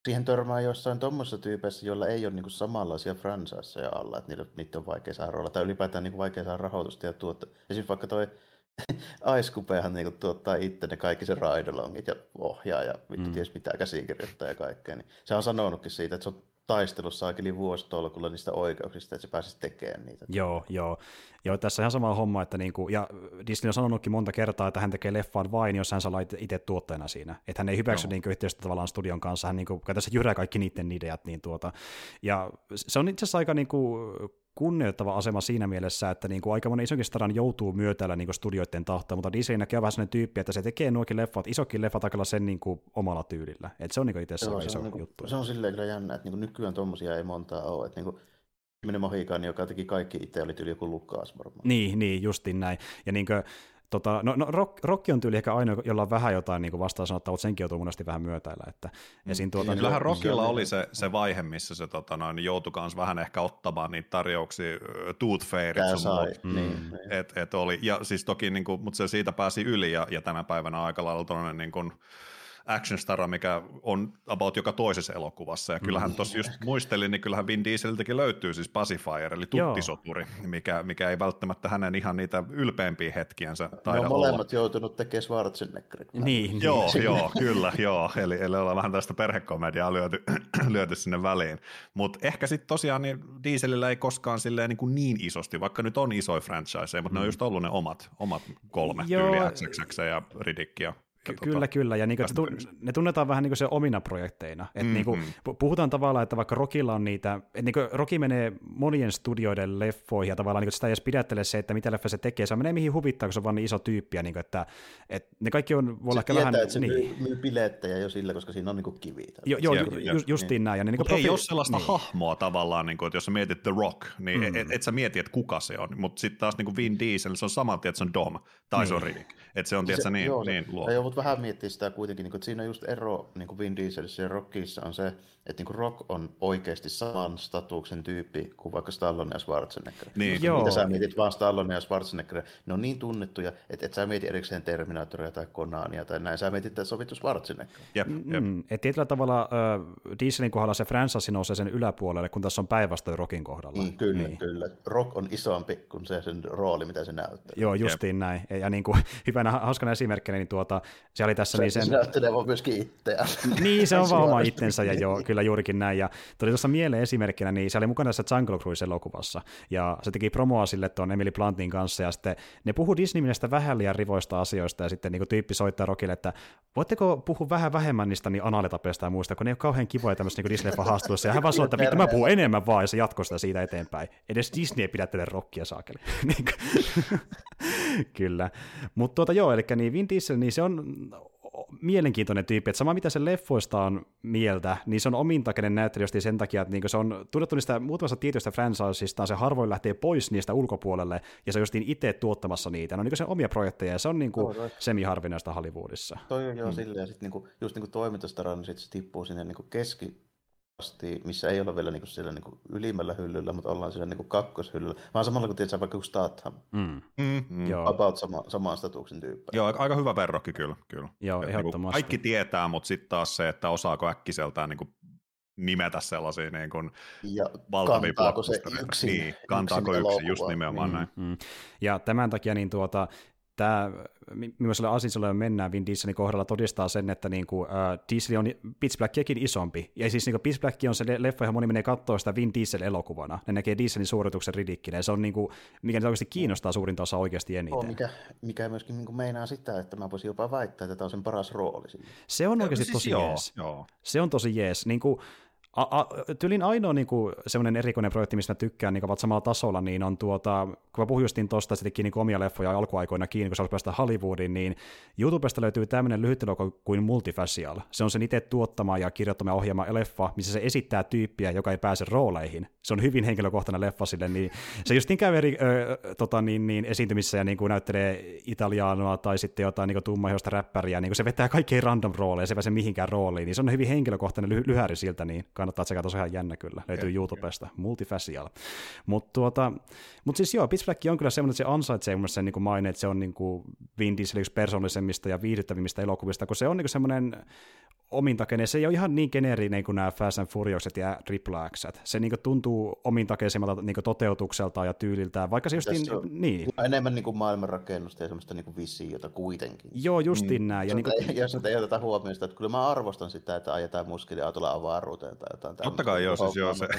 siihen törmää jossain tuommoisissa tyypeissä, joilla ei ole niinku samanlaisia franchiseja alla, että niitä, niitä on vaikea saada roolata, tai ylipäätään niinku vaikea saada rahoitusta ja tuottaa. Esimerkiksi vaikka toi (laughs) Ice Coupehan niinku tuottaa itse ne kaikki se raidolongit ja ohjaa ja vittu mm. ties mitä käsikirjoittaa ja kaikkea. Niin se on sanonutkin siitä, että se on taistelussa aikeli vuositolkulla niistä oikeuksista, että se pääsisi tekemään niitä. Joo, joo. Joo, tässä on ihan sama homma, että niinku, ja Disney on sanonutkin monta kertaa, että hän tekee leffaan vain, jos hän saa itse tuotteena siinä. Että hän ei hyväksy niinku yhteistyötä tavallaan studion kanssa, hän niinku, tässä jyrää kaikki niiden ideat. Niin tuota, ja se on itse asiassa aika niinku, kunnioittava asema siinä mielessä, että niin kuin aika moni isonkin staran joutuu myötäillä niin studioiden tahtoa, mutta Disney näkee vähän sellainen tyyppi, että se tekee nuokin leffat, isokin leffat aika sen niin kuin omalla tyylillä. Et se on niin itse asiassa iso on, niin juttu. Se on silleen kyllä jännä, että niin nykyään tuommoisia ei montaa ole. Että niin kuin Viimeinen Mohikaani, joka teki kaikki itse, oli tyyli joku Lukas varmaan. Niin, niin, justiin näin. Ja niin kuin, Tota, no, no rock, rock, on tyyli ehkä ainoa, jolla on vähän jotain niin vastaan sanottavaa, mutta senkin joutuu monesti vähän myötäillä. Että mm. esiin tuota, niin, kyllähän Rockilla oli se, se vaihe, missä se tota, noin, joutui myös vähän ehkä ottamaan niitä tarjouksia, Tooth sun muut. Mm. Niin, et, et oli, ja siis toki, niin kuin, mutta se siitä pääsi yli, ja, ja tänä päivänä aika lailla niin kuin, actionstara, mikä on about joka toisessa elokuvassa. Ja kyllähän mm. tuossa just muistelin, niin kyllähän Vin Dieseliltäkin löytyy siis Pacifier, eli tuttisoturi, mikä, mikä ei välttämättä hänen ihan niitä ylpeämpiä hetkiänsä taida no, molemmat olla. joutunut tekemään Schwarzeneggerin. Niin, niin. Joo, joo, kyllä, joo. Eli, eli ollaan vähän tästä perhekomediaa lyöty, (clears throat) lyöty sinne väliin. Mutta ehkä sitten tosiaan niin Dieselillä ei koskaan silleen niin, kuin niin isosti, vaikka nyt on isoja franchise, mutta mm. ne on mm. just ollut ne omat, omat kolme joo. tyyliä, XXX ja Riddick ja Ky- tota, kyllä, kyllä, ja niin kuin, ne tunnetaan vähän niin kuin se omina projekteina. Et mm-hmm. niin kuin, puhutaan tavallaan, että vaikka Rockilla on niitä, että niin kuin Rocky menee monien studioiden leffoihin, ja tavallaan niin kuin, sitä ei edes pidättele se, että mitä leffa se tekee, se menee mihin huvittaa, kun se on vaan niin iso tyyppi, ja niin kuin, että, että ne kaikki on, voi olla ehkä tietää, vähän... että se niin. myy, myy bilettejä jo sillä, koska siinä on niin kuin kivi. Jo, joo, ju, ju, justiin niin. näin. Ja niin, niin profi... Ei ole sellaista niin. hahmoa tavallaan, niin kuin, että jos sä mietit The Rock, niin mm. et, et sä mieti, että kuka se on, mutta sitten taas niin kuin Vin Diesel, se on saman tien, että se on Dom, tai niin. se on Riddick. Että se on, tietysti, niin, joo, niin luo. Joo, mutta vähän miettiä sitä kuitenkin, niin että siinä just ero niin kuin Vin Dieselissä ja Rockissa on se, että niin kuin Rock on oikeasti saman statuksen tyyppi kuin vaikka Stallone ja Schwarzenegger. Niin. Joo. Mitä sä mietit vaan Stallone ja Schwarzenegger, ne on niin tunnettuja, että et sä mietit erikseen Terminatoria tai Conania tai näin, sä mietit, että sovittu Schwarzenegger. Jep, jep. Mm, et tietyllä tavalla äh, Dieselin kohdalla se franchise nousee sen yläpuolelle, kun tässä on päinvastoin Rockin kohdalla. Mm, kyllä, niin. kyllä. Rock on isompi kuin se sen rooli, mitä se näyttää. Joo, justiin jep. näin. Ja niin kuin, (laughs) hyvänä hauskana esimerkkinä, niin tuota, se oli tässä... Se, niin sen... se näyttelee myöskin itseään. Niin, se on (laughs) vaan oma itsensä, ja joo, kyllä juurikin näin. Ja tuli tuossa mieleen esimerkkinä, niin se oli mukana tässä Jungle Cruise-elokuvassa, ja se teki promoa sille tuon Emily Plantin kanssa, ja sitten ne puhuu Disney-mielestä vähän liian rivoista asioista, ja sitten niin tyyppi soittaa Rockille, että voitteko puhua vähän vähemmän niistä niin analitapeista ja muista, kun ne ei ole kauhean kivoja tämmöisissä niin Disney-haastattelussa, ja hän vaan sanoi, että vittu mä puhun enemmän vaan, ja se jatkoi sitä siitä eteenpäin. Edes Disney ei pidättele rockia saakeli. (laughs) (laughs) Kyllä. Mutta tuota joo, eli niin Vin Diesel, niin se on mielenkiintoinen tyyppi, että sama mitä se leffoista on mieltä, niin se on omintakeinen näyttelijä sen takia, että niin se on tunnettu niistä muutamasta tietystä franchisista, se harvoin lähtee pois niistä ulkopuolelle, ja se on just itse tuottamassa niitä. Ne on niin sen omia projekteja, ja se on niin kuin semi-harvinaista Hollywoodissa. Toi on joo mm. silleen, ja sitten niin just niin kuin toimintastara, niin sit se tippuu sinne niin kuin keski, asti, missä ei ole vielä niin kuin siellä niin kuin ylimmällä hyllyllä, mutta ollaan siellä niin kuin kakkoshyllyllä, vaan samalla kuin tietysti vaikka Statham. Mm. Mm, mm. About sama, samaan statuksen tyyppi. Joo, aika hyvä verrokki kyllä. kyllä. Joo, ja, ehdottomasti. Niin kaikki tietää, mutta sitten taas se, että osaako äkkiseltään niin kuin nimetä sellaisia niin kuin ja valtavia kantaako se yksin, niin, kantaako yksin, yksin just nimenomaan mm, näin. Mm. Ja tämän takia niin tuota, tämä, millaiselle asialle mennään Vin Dieselin kohdalla, todistaa sen, että niin kuin, uh, Diesel on Pitch Blackiakin isompi. Ja siis niin Pitch Black on se leffa, johon moni menee katsoa sitä Vin Diesel-elokuvana. Ne näkee Dieselin suorituksen ridikkinä, ja se on niin kuin, mikä nyt oikeasti kiinnostaa suurinta osaa oikeasti eniten. Oh, mikä, mikä myöskin niin kuin meinaa sitä, että mä voisin jopa väittää, että tämä on sen paras rooli. Siinä. Se on oikeasti siis tosi joo, jees. Joo. Se on tosi jees. Niin kuin, Tylin ainoa niin kuin, semmoinen erikoinen projekti, mistä mä tykkään, niin ovat samalla tasolla, niin on tuota, kun mä tosta, että se teki niin omia leffoja alkuaikoina kiinni, kun se päästä Hollywoodiin, niin YouTubesta löytyy tämmöinen lyhyt kuin Multifacial. Se on sen itse tuottama ja kirjoittama ohjelma leffa, missä se esittää tyyppiä, joka ei pääse rooleihin. Se on hyvin henkilökohtainen leffa sille, niin se just niin käy eri ö, tota, niin, niin, esiintymissä ja niin kuin näyttelee italianoa tai sitten jotain niin tummaihoista räppäriä, niin kuin se vetää kaikkein random rooleja, se ei pääse mihinkään rooliin, niin se on hyvin henkilökohtainen ly- lyhäri siltä, niin kannattaa tsekata, se on ihan jännä kyllä, löytyy yeah, YouTubesta, yeah. Multifacial. Mutta tuota, mut siis joo, Pitch Black on kyllä semmoinen, että se ansaitsee mun sen niin maine, että se on niin kuin Vin Diesel yksi persoonallisemmista ja viihdyttävimmistä elokuvista, kun se on niin semmoinen omintakeinen. Se ei ole ihan niin geneerinen kuin nämä Fast and Furiouset ja Triple X. Se niin tuntuu omintakeisemmalta niin toteutukselta ja tyyliltä, vaikka se justiin... Niin. Enemmän niin kuin maailmanrakennusta ja semmoista niin visiota kuitenkin. Joo, justiin mm. näin. Ja niin kuin... Jos ei oteta huomioon sitä, että kyllä mä arvostan sitä, että ajetaan muskeliautolla avaruuteen tai jotain. Totta kai joo, siis joo se. (laughs)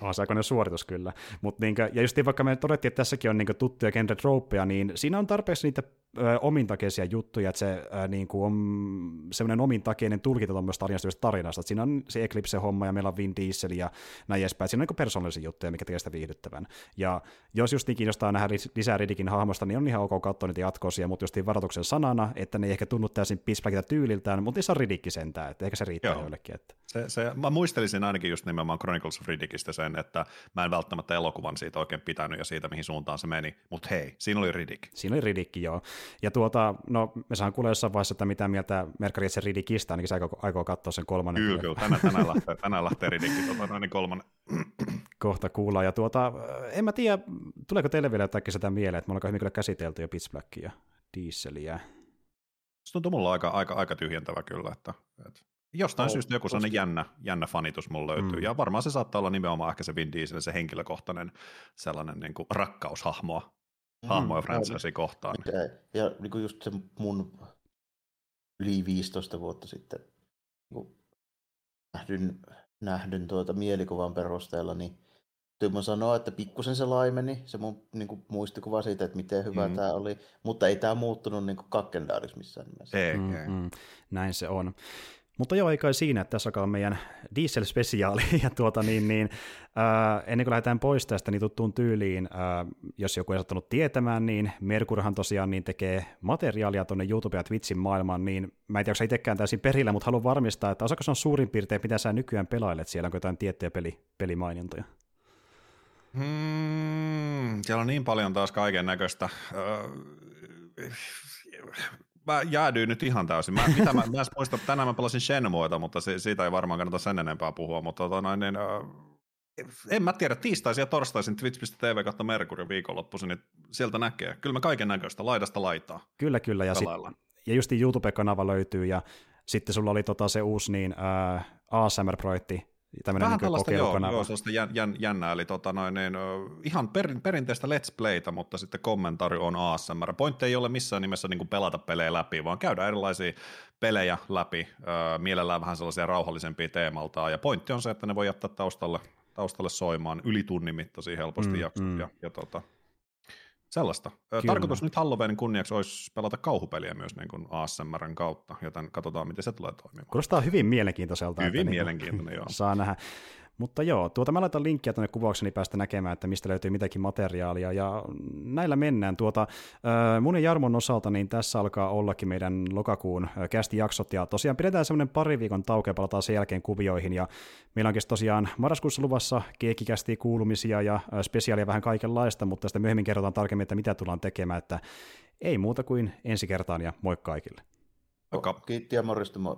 on se aikainen suoritus kyllä. Mut niinkö, ja just vaikka me todettiin, että tässäkin on niinkö tuttuja genre tropeja, niin siinä on tarpeeksi niitä ö, omintakeisia juttuja, että se ö, niinku on semmoinen omintakeinen tulkinta tuommoista tarinasta, tarinasta. Että siinä on se Eclipse-homma ja meillä on Vin Diesel ja näin edespäin. Siinä on niinku persoonallisia juttuja, mikä tekee sitä viihdyttävän. Ja jos just niin kiinnostaa nähdä lisää Ridikin hahmosta, niin on ihan ok katsoa niitä jatkoosia, mutta just varoituksen sanana, että ne ei ehkä tunnu täysin pispäkitä tyyliltään, mutta niissä on Ridikki sentään, että ehkä se riittää Joo. joillekin. Että. Se, se, mä muistelisin ainakin just nimenomaan Chronicles of Riddickistä sen, että mä en välttämättä elokuvan siitä oikein pitänyt ja siitä, mihin suuntaan se meni, mutta hei, siinä oli Riddick. Siinä oli Riddick, joo. Ja tuota, no me saan kuulla jossain vaiheessa, että mitä mieltä Merkari itse Riddickista, ainakin se aikoo, aikoo katsoa sen kolmannen. Kyllä, kyllä, tänään, tänään lähtee, tänään lähtee Riddick, tuota, noin kolmannen. (clears throat) Kohta kuullaan, ja tuota, en mä tiedä, tuleeko teille vielä jotakin sitä mieleen, että me ollaan hyvin kyllä käsitelty jo Pitch Blackia ja Dieseliä. Se tuntuu mulla aika, aika, aika tyhjentävä kyllä, että, että Jostain oh, syystä joku sellainen jännä, jännä fanitus mulla löytyy, mm. ja varmaan se saattaa olla nimenomaan ehkä se Vin Diesel, se henkilökohtainen sellainen niin kuin rakkaushahmoa mm. hahmoja franchisea kohtaan. Ja, ja niin kuin just se mun yli 15 vuotta sitten niin nähdyn, nähdyn tuota mielikuvan perusteella, niin Tyymon sanoa, että pikkusen se laimeni, se mun niin kuin, muistikuva siitä, että miten hyvä mm. tämä oli, mutta ei tämä muuttunut niin kakkendaariksi missään nimessä. Ei, mm, ei. Mm, näin se on. Mutta joo, ei kai siinä, että tässä alkaa meidän diesel-spesiaali, (laughs) ja tuota niin, niin ää, ennen kuin lähdetään pois tästä niin tuttuun tyyliin, ää, jos joku ei sattunut tietämään, niin Merkurhan tosiaan niin tekee materiaalia tuonne YouTube ja Twitchin maailmaan, niin mä en tiedä, onko itsekään täysin perillä, mutta haluan varmistaa, että osaako se on suurin piirtein, mitä sä nykyään pelailet, siellä onko jotain tiettyjä peli, pelimainintoja? Hmm, siellä on niin paljon taas kaiken näköistä. Öö, mä jäädyin nyt ihan täysin. Mä, mitä mä, mä muista, tänään mä pelasin Shenmueta, mutta se, siitä ei varmaan kannata sen enempää puhua, mutta tota noin, niin, äh, en mä tiedä, tiistaisin ja torstaisin twitch.tv kautta Merkurio viikonloppuisin, niin sieltä näkee. Kyllä mä kaiken näköistä, laidasta laitaa. Kyllä, kyllä. Ja, sit, ja just YouTube-kanava löytyy, ja sitten sulla oli tota se uusi niin, äh, ASMR-projekti, tämmöinen Vähän niin tällaista, joo, joo, sellaista jän, jän, jännää, eli tota noin, niin, ihan per, perinteistä Let's Playtä, mutta sitten kommentaari on ASMR. Pointti ei ole missään nimessä niin kuin pelata pelejä läpi, vaan käydä erilaisia pelejä läpi, äh, mielellään vähän sellaisia rauhallisempia teemaltaan, ja pointti on se, että ne voi jättää taustalle, taustalle soimaan yli tunnin mittaisia helposti mm, jaksot, mm. ja, ja tota, Sellaista. Kyllä. Tarkoitus nyt Halloweenin kunniaksi olisi pelata kauhupeliä myös niin kuin ASMRn kautta, joten katsotaan, miten se tulee toimimaan. Kuulostaa hyvin mielenkiintoiselta. Hyvin että mielenkiintoinen, niin joo. (laughs) Saa nähdä. Mutta joo, tuota mä laitan linkkiä tuonne kuvaukseni niin päästä näkemään, että mistä löytyy mitäkin materiaalia, ja näillä mennään. Tuota, mun ja Jarmon osalta, niin tässä alkaa ollakin meidän lokakuun kästi-jaksot, ja tosiaan pidetään semmoinen pari viikon tauke, palataan sen jälkeen kuvioihin, ja meillä onkin tosiaan marraskuussa luvassa keekikästi kuulumisia ja spesiaalia vähän kaikenlaista, mutta tästä myöhemmin kerrotaan tarkemmin, että mitä tullaan tekemään, että ei muuta kuin ensi kertaan ja moi kaikille. Moikka. Kiitti ja morjesta moi.